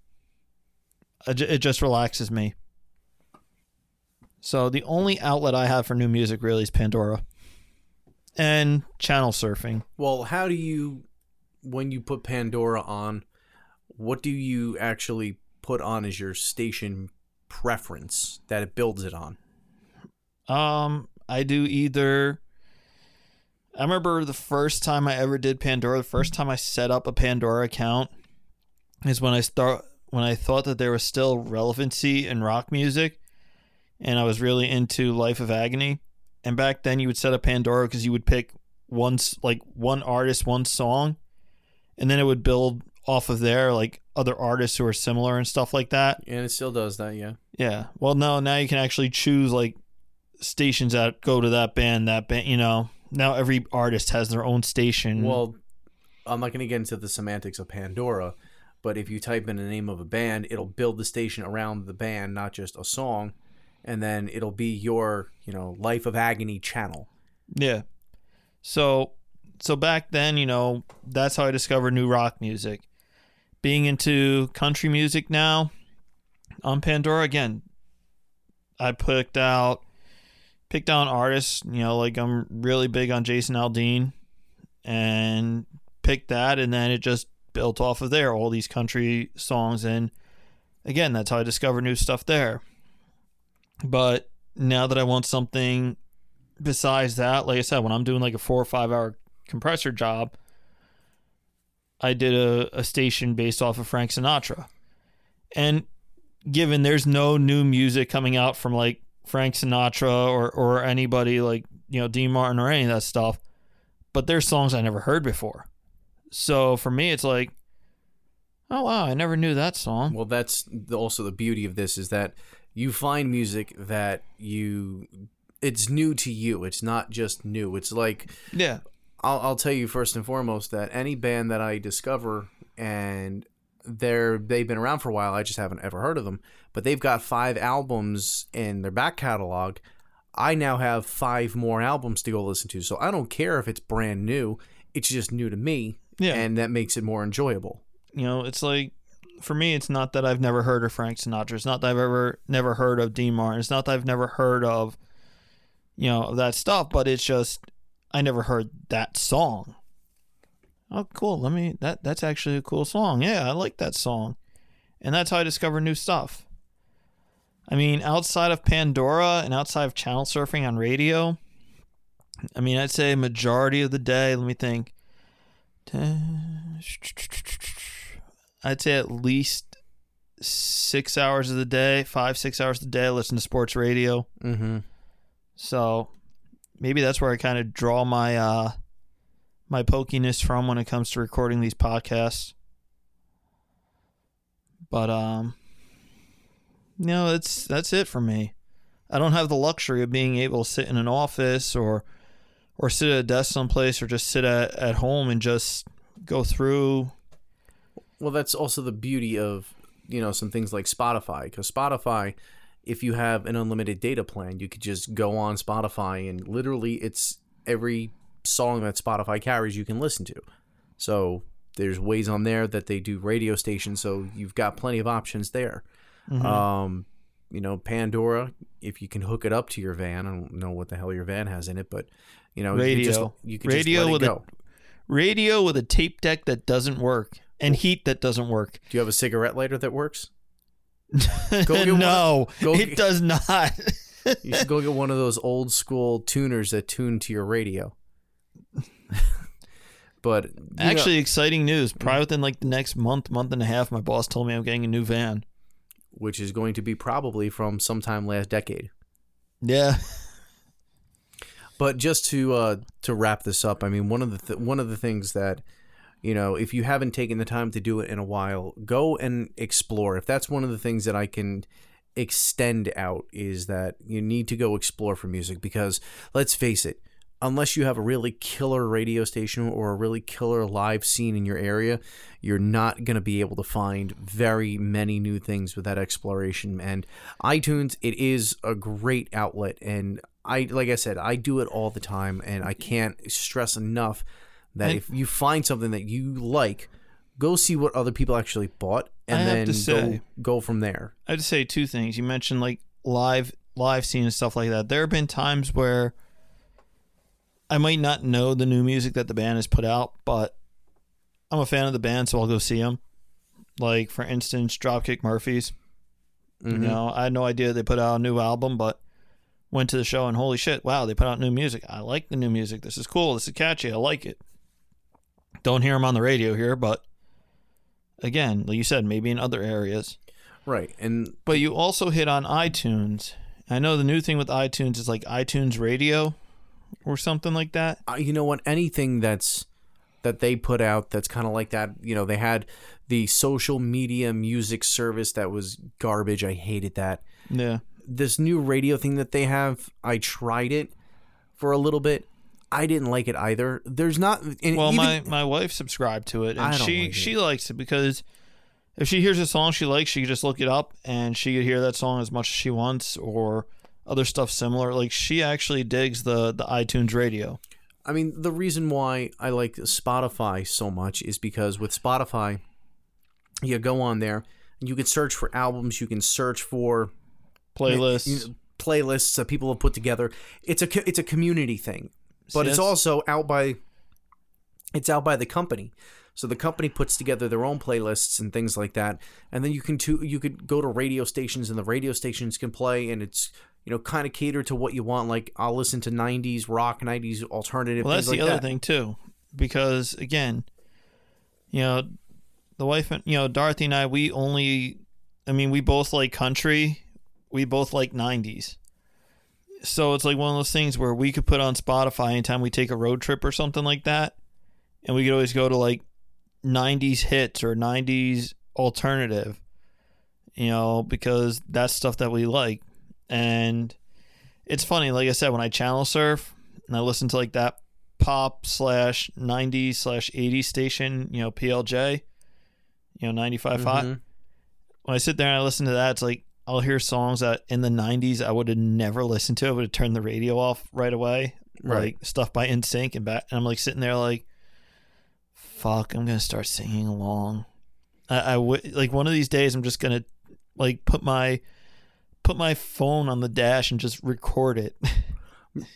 It it just relaxes me. So the only outlet I have for new music really is Pandora and channel surfing. Well, how do you when you put Pandora on, what do you actually put on as your station preference that it builds it on? Um, I do either. I remember the first time I ever did Pandora. The first time I set up a Pandora account is when I start when I thought that there was still relevancy in rock music, and I was really into Life of Agony. And back then, you would set up Pandora because you would pick one s- like one artist, one song, and then it would build off of there, like other artists who are similar and stuff like that. And it still does that, yeah. Yeah. Well, no, now you can actually choose like stations that go to that band, that band, you know. Now every artist has their own station. Well, I'm not going to get into the semantics of Pandora, but if you type in the name of a band, it'll build the station around the band, not just a song, and then it'll be your, you know, Life of Agony channel. yeah. So so back then, you know, that's how I discovered new rock music. Being into country music now on Pandora again, I picked out picked out artists, you know, like I'm really big on Jason Aldean and picked that and then it just built off of there all these country songs and again that's how I discovered new stuff there. But now that I want something besides that, like I said, when I'm doing like a four or five hour compressor job, I did a, a station based off of Frank Sinatra. And given there's no new music coming out from like Frank Sinatra or, or anybody like, you know, Dean Martin or any of that stuff, but there's songs I never heard before. So for me, it's like, oh, wow, I never knew that song. Well, that's also the beauty of this is that you find music that you it's new to you. It's not just new. It's like Yeah. I'll, I'll tell you first and foremost that any band that I discover and they're they've been around for a while, I just haven't ever heard of them, but they've got five albums in their back catalog. I now have five more albums to go listen to, so I don't care if it's brand new. It's just new to me, Yeah. and that makes it more enjoyable. you know, it's like for me, it's not that I've never heard of Frank Sinatra. It's not that I've ever never heard of Dean Martin. It's not that I've never heard of, you know, that stuff. But it's just I never heard that song. Oh, cool. Let me. That that's actually a cool song. Yeah, I like that song, and that's how I discover new stuff. I mean, outside of Pandora and outside of channel surfing on radio, I mean, I'd say majority of the day. Let me think. I'd say at least six hours of the day, five, six hours a day, I listen to sports radio. Mm-hmm. So maybe that's where I kind of draw my uh my pokiness from when it comes to recording these podcasts. But um no, that's that's it for me. I don't have the luxury of being able to sit in an office or or sit at a desk someplace or just sit at, at home and just go through Well, that's also the beauty of you know some things like Spotify because Spotify, if you have an unlimited data plan, you could just go on Spotify and literally it's every song that Spotify carries you can listen to. So there's ways on there that they do radio stations, so you've got plenty of options there. Mhm. Um, you know, Pandora, if you can hook it up to your van, I don't know what the hell your van has in it, but you know, you just Radio. you can Radio with it a- radio with a tape deck that doesn't work and heat that doesn't work. Do you have a cigarette lighter that works? no, it get- does not. You should go get one of those old school tuners that tune to your radio. but you know- Actually, exciting news. Probably within like the next month, month and a half, my boss told me I'm getting a new van. which is going to be probably from sometime last decade. Yeah. But just to uh, to wrap this up, I mean one of the th- one of the things that you know, if you haven't taken the time to do it in a while, go and explore. If that's one of the things that I can extend out is that you need to go explore for music because let's face it, unless you have a really killer radio station or a really killer live scene in your area, you're not going to be able to find very many new things with that exploration. And iTunes, it is a great outlet. And I, like I said, I do it all the time, and I can't stress enough that And- if you find something that you like, go see what other people actually bought, and I then to go say- go from there. I have to say two things. You mentioned like live live scene and stuff like that. There have been times where I might not know the new music that the band has put out, but I'm a fan of the band, so I'll go see them. Like for instance, Dropkick Murphys. Mhm. You know, I had no idea they put out a new album, but went to the show and holy shit, wow, they put out new music. I like the new music. This is cool. This is catchy. I like it. Don't hear them on the radio here, but again, like you said, maybe in other areas. Right, and But you also hit on iTunes. I know the new thing with iTunes is like iTunes Radio or something like that. uh, you know what? Anything that's that they put out that's kind of like that. You know, they had the social media music service that was garbage. I hated that. Yeah. This new radio thing that they have, I tried it for a little bit. I didn't like it either. There's not. Well, even, my my wife subscribed to it, and she like it. she likes it because if she hears a song she likes, she can just look it up and she could hear that song as much as she wants or other stuff similar. Like she actually digs the the iTunes Radio. I mean, the reason why I like Spotify so much is because with Spotify, you go on there and you can search for albums. You can search for Playlists. you know, playlists that people have put together. It's a it's a community thing, but it's also out by it's out by the company. So the company puts together their own playlists and things like that, and then you can to, you could go to radio stations and the radio stations can play, and it's you know kind of catered to what you want. Like I'll listen to '90s rock, '90s alternative. Well, that's the like other that. thing too, because again, you know, the wife and you know Dorothy and I, we only, I mean, we both like country, we both like '90s. So it's like one of those things where we could put on Spotify anytime we take a road trip or something like that, and we could always go to like '90s hits or '90s alternative, you know, because that's stuff that we like, and it's funny. Like I said, when I channel surf and I listen to like that pop slash 90s slash 80s station, you know, PLJ, you know, 95.5. Mhm. When I sit there and I listen to that, it's like I'll hear songs that in the 90s I would have never listened to. I would have turned the radio off right away. Right. Like stuff by NSYNC and back. And I'm like sitting there like, fuck, I'm going to start singing along. I, I would like one of these days I'm just going to like put my put my phone on the dash and just record it.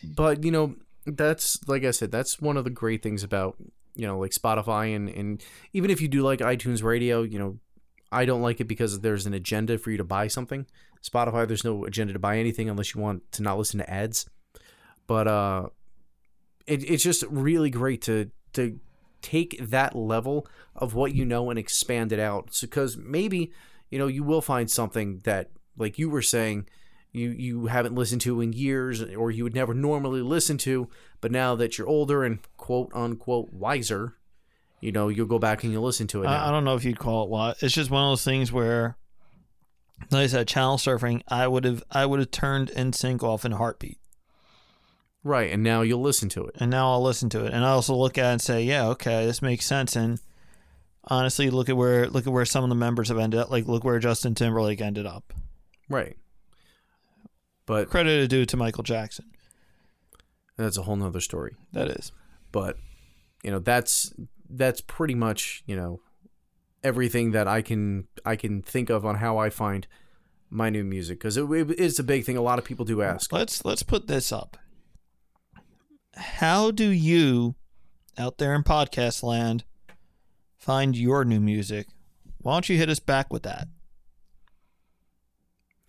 But you know, that's like I said, that's one of the great things about you know like Spotify and and even if you do like iTunes Radio, you know, I don't like it because there's an agenda for you to buy something. Spotify, there's no agenda to buy anything unless you want to not listen to ads. But uh, it, it's just really great to to take that level of what you know and expand it out. Because maybe you know you will find something that, like you were saying, you you haven't listened to in years, or you would never normally listen to. But now that you're older and quote unquote wiser, you know you'll go back and you'll listen to it. Now. I, I don't know if you'd call it what. It's just one of those things where, like I said, channel surfing. I would have I would have turned NSYNC off in a heartbeat, right, and now you'll listen to it. and now I'll listen to it, and I also look at it and say, yeah, okay, this makes sense. And honestly, look at where look at where some of the members have ended up. Like look where Justin Timberlake ended up. Right. But Credit due to Michael Jackson. that's a whole nother story. That is. but you know that's that's pretty much you know everything that I can I can think of on how I find my new music because it, it is a big thing. A lot of people do ask. Let's let's put this up. How do you, out there in podcast land, find your new music? Why don't you hit us back with that?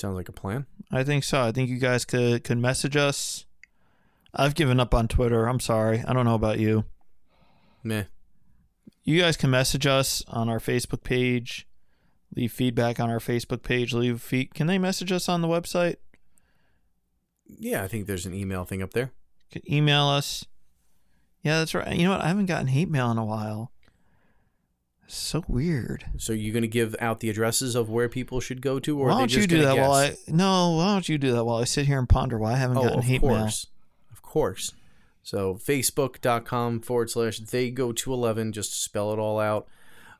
Sounds like a plan. I think so. I think you guys could could message us. I've given up on Twitter. I'm sorry. I don't know about you. Meh. You guys can message us on our Facebook page. Leave feedback on our Facebook page. Leave feed. Can they message us on the website? Yeah, I think there's an email thing up there. Can email us. Yeah, that's right. You know what? I haven't gotten hate mail in a while. So weird. So you're gonna give out the addresses of where people should go to, or why don't you just do that while I? No, why don't you do that while I sit here and ponder why I haven't Oh, gotten of hate mail? of course. So facebook.com forward slash they go to eleven, just spell it all out.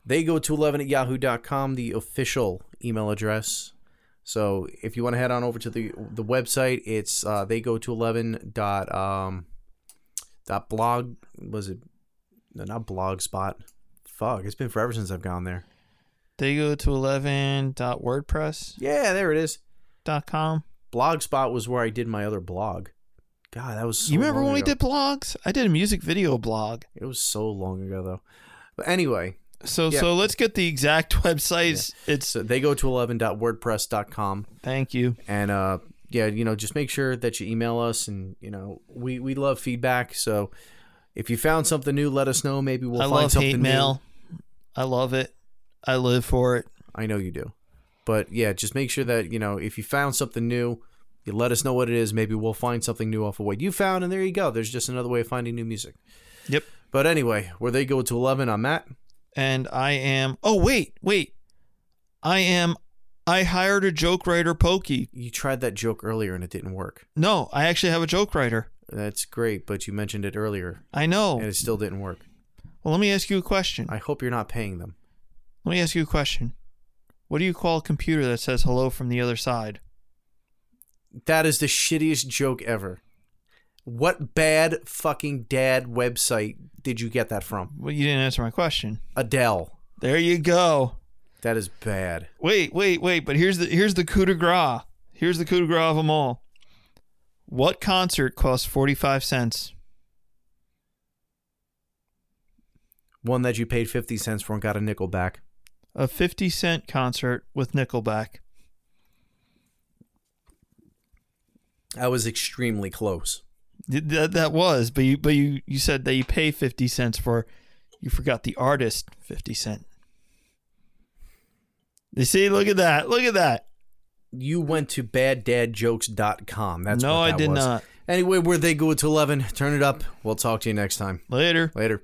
They go to eleven at yahoo.com, the official email address. So if you want to head on over to the the website, it's uh, they go to eleven dot um dot blog was it no, not blogspot. Fuck, it's been forever since I've gone there. They go to 11.wordpress.com. Yeah, there it is. Dot com. Blogspot was where I did my other blog. God, that was so you remember when we did blogs? I did a music video blog. It was so long ago though. But anyway, So Yeah. so let's get the exact websites. It's so they go to 11.wordpress.com thank you. and uh yeah, you know, just make sure that you email us and you know, we we love feedback. So if you found something new, let us know. Maybe we'll I find love something hate new. I love it. I live for it. I know you do. But yeah, just make sure that, you know, if you found something new, you let us know what it is. Maybe we'll find something new off of what you found, and there you go. There's just another way of finding new music. Yep. But anyway, where they go to 11, I'm Matt. And I am. Oh wait, wait. I am. I hired a joke writer, Pokey. You tried that joke earlier and it didn't work. No, I actually have a joke writer. That's great, but you mentioned it earlier I know. and it still didn't work. Well, let me ask you a question. I hope you're not paying them. Let me ask you a question. What do you call a computer that says hello from the other side? That is the shittiest joke ever. What bad fucking dad website did you get that from? Well, you didn't answer my question. Adele. There you go. That is bad. Wait, wait, wait. But here's the here's the coup de grace. Here's the coup de grace of them all. What concert costs forty five cents? One that you paid 50 cents for and got a nickel back. A fifty cent concert with Nickelback. I was extremely close. That, that was, but you but you you said that you pay fifty cents for. You forgot the artist fifty cent. You see, look at that, look at that. You went to baddadjokes.com. That's no, what I did was. not. Anyway, where they go to 11, turn it up. We'll talk to you next time. Later. Later.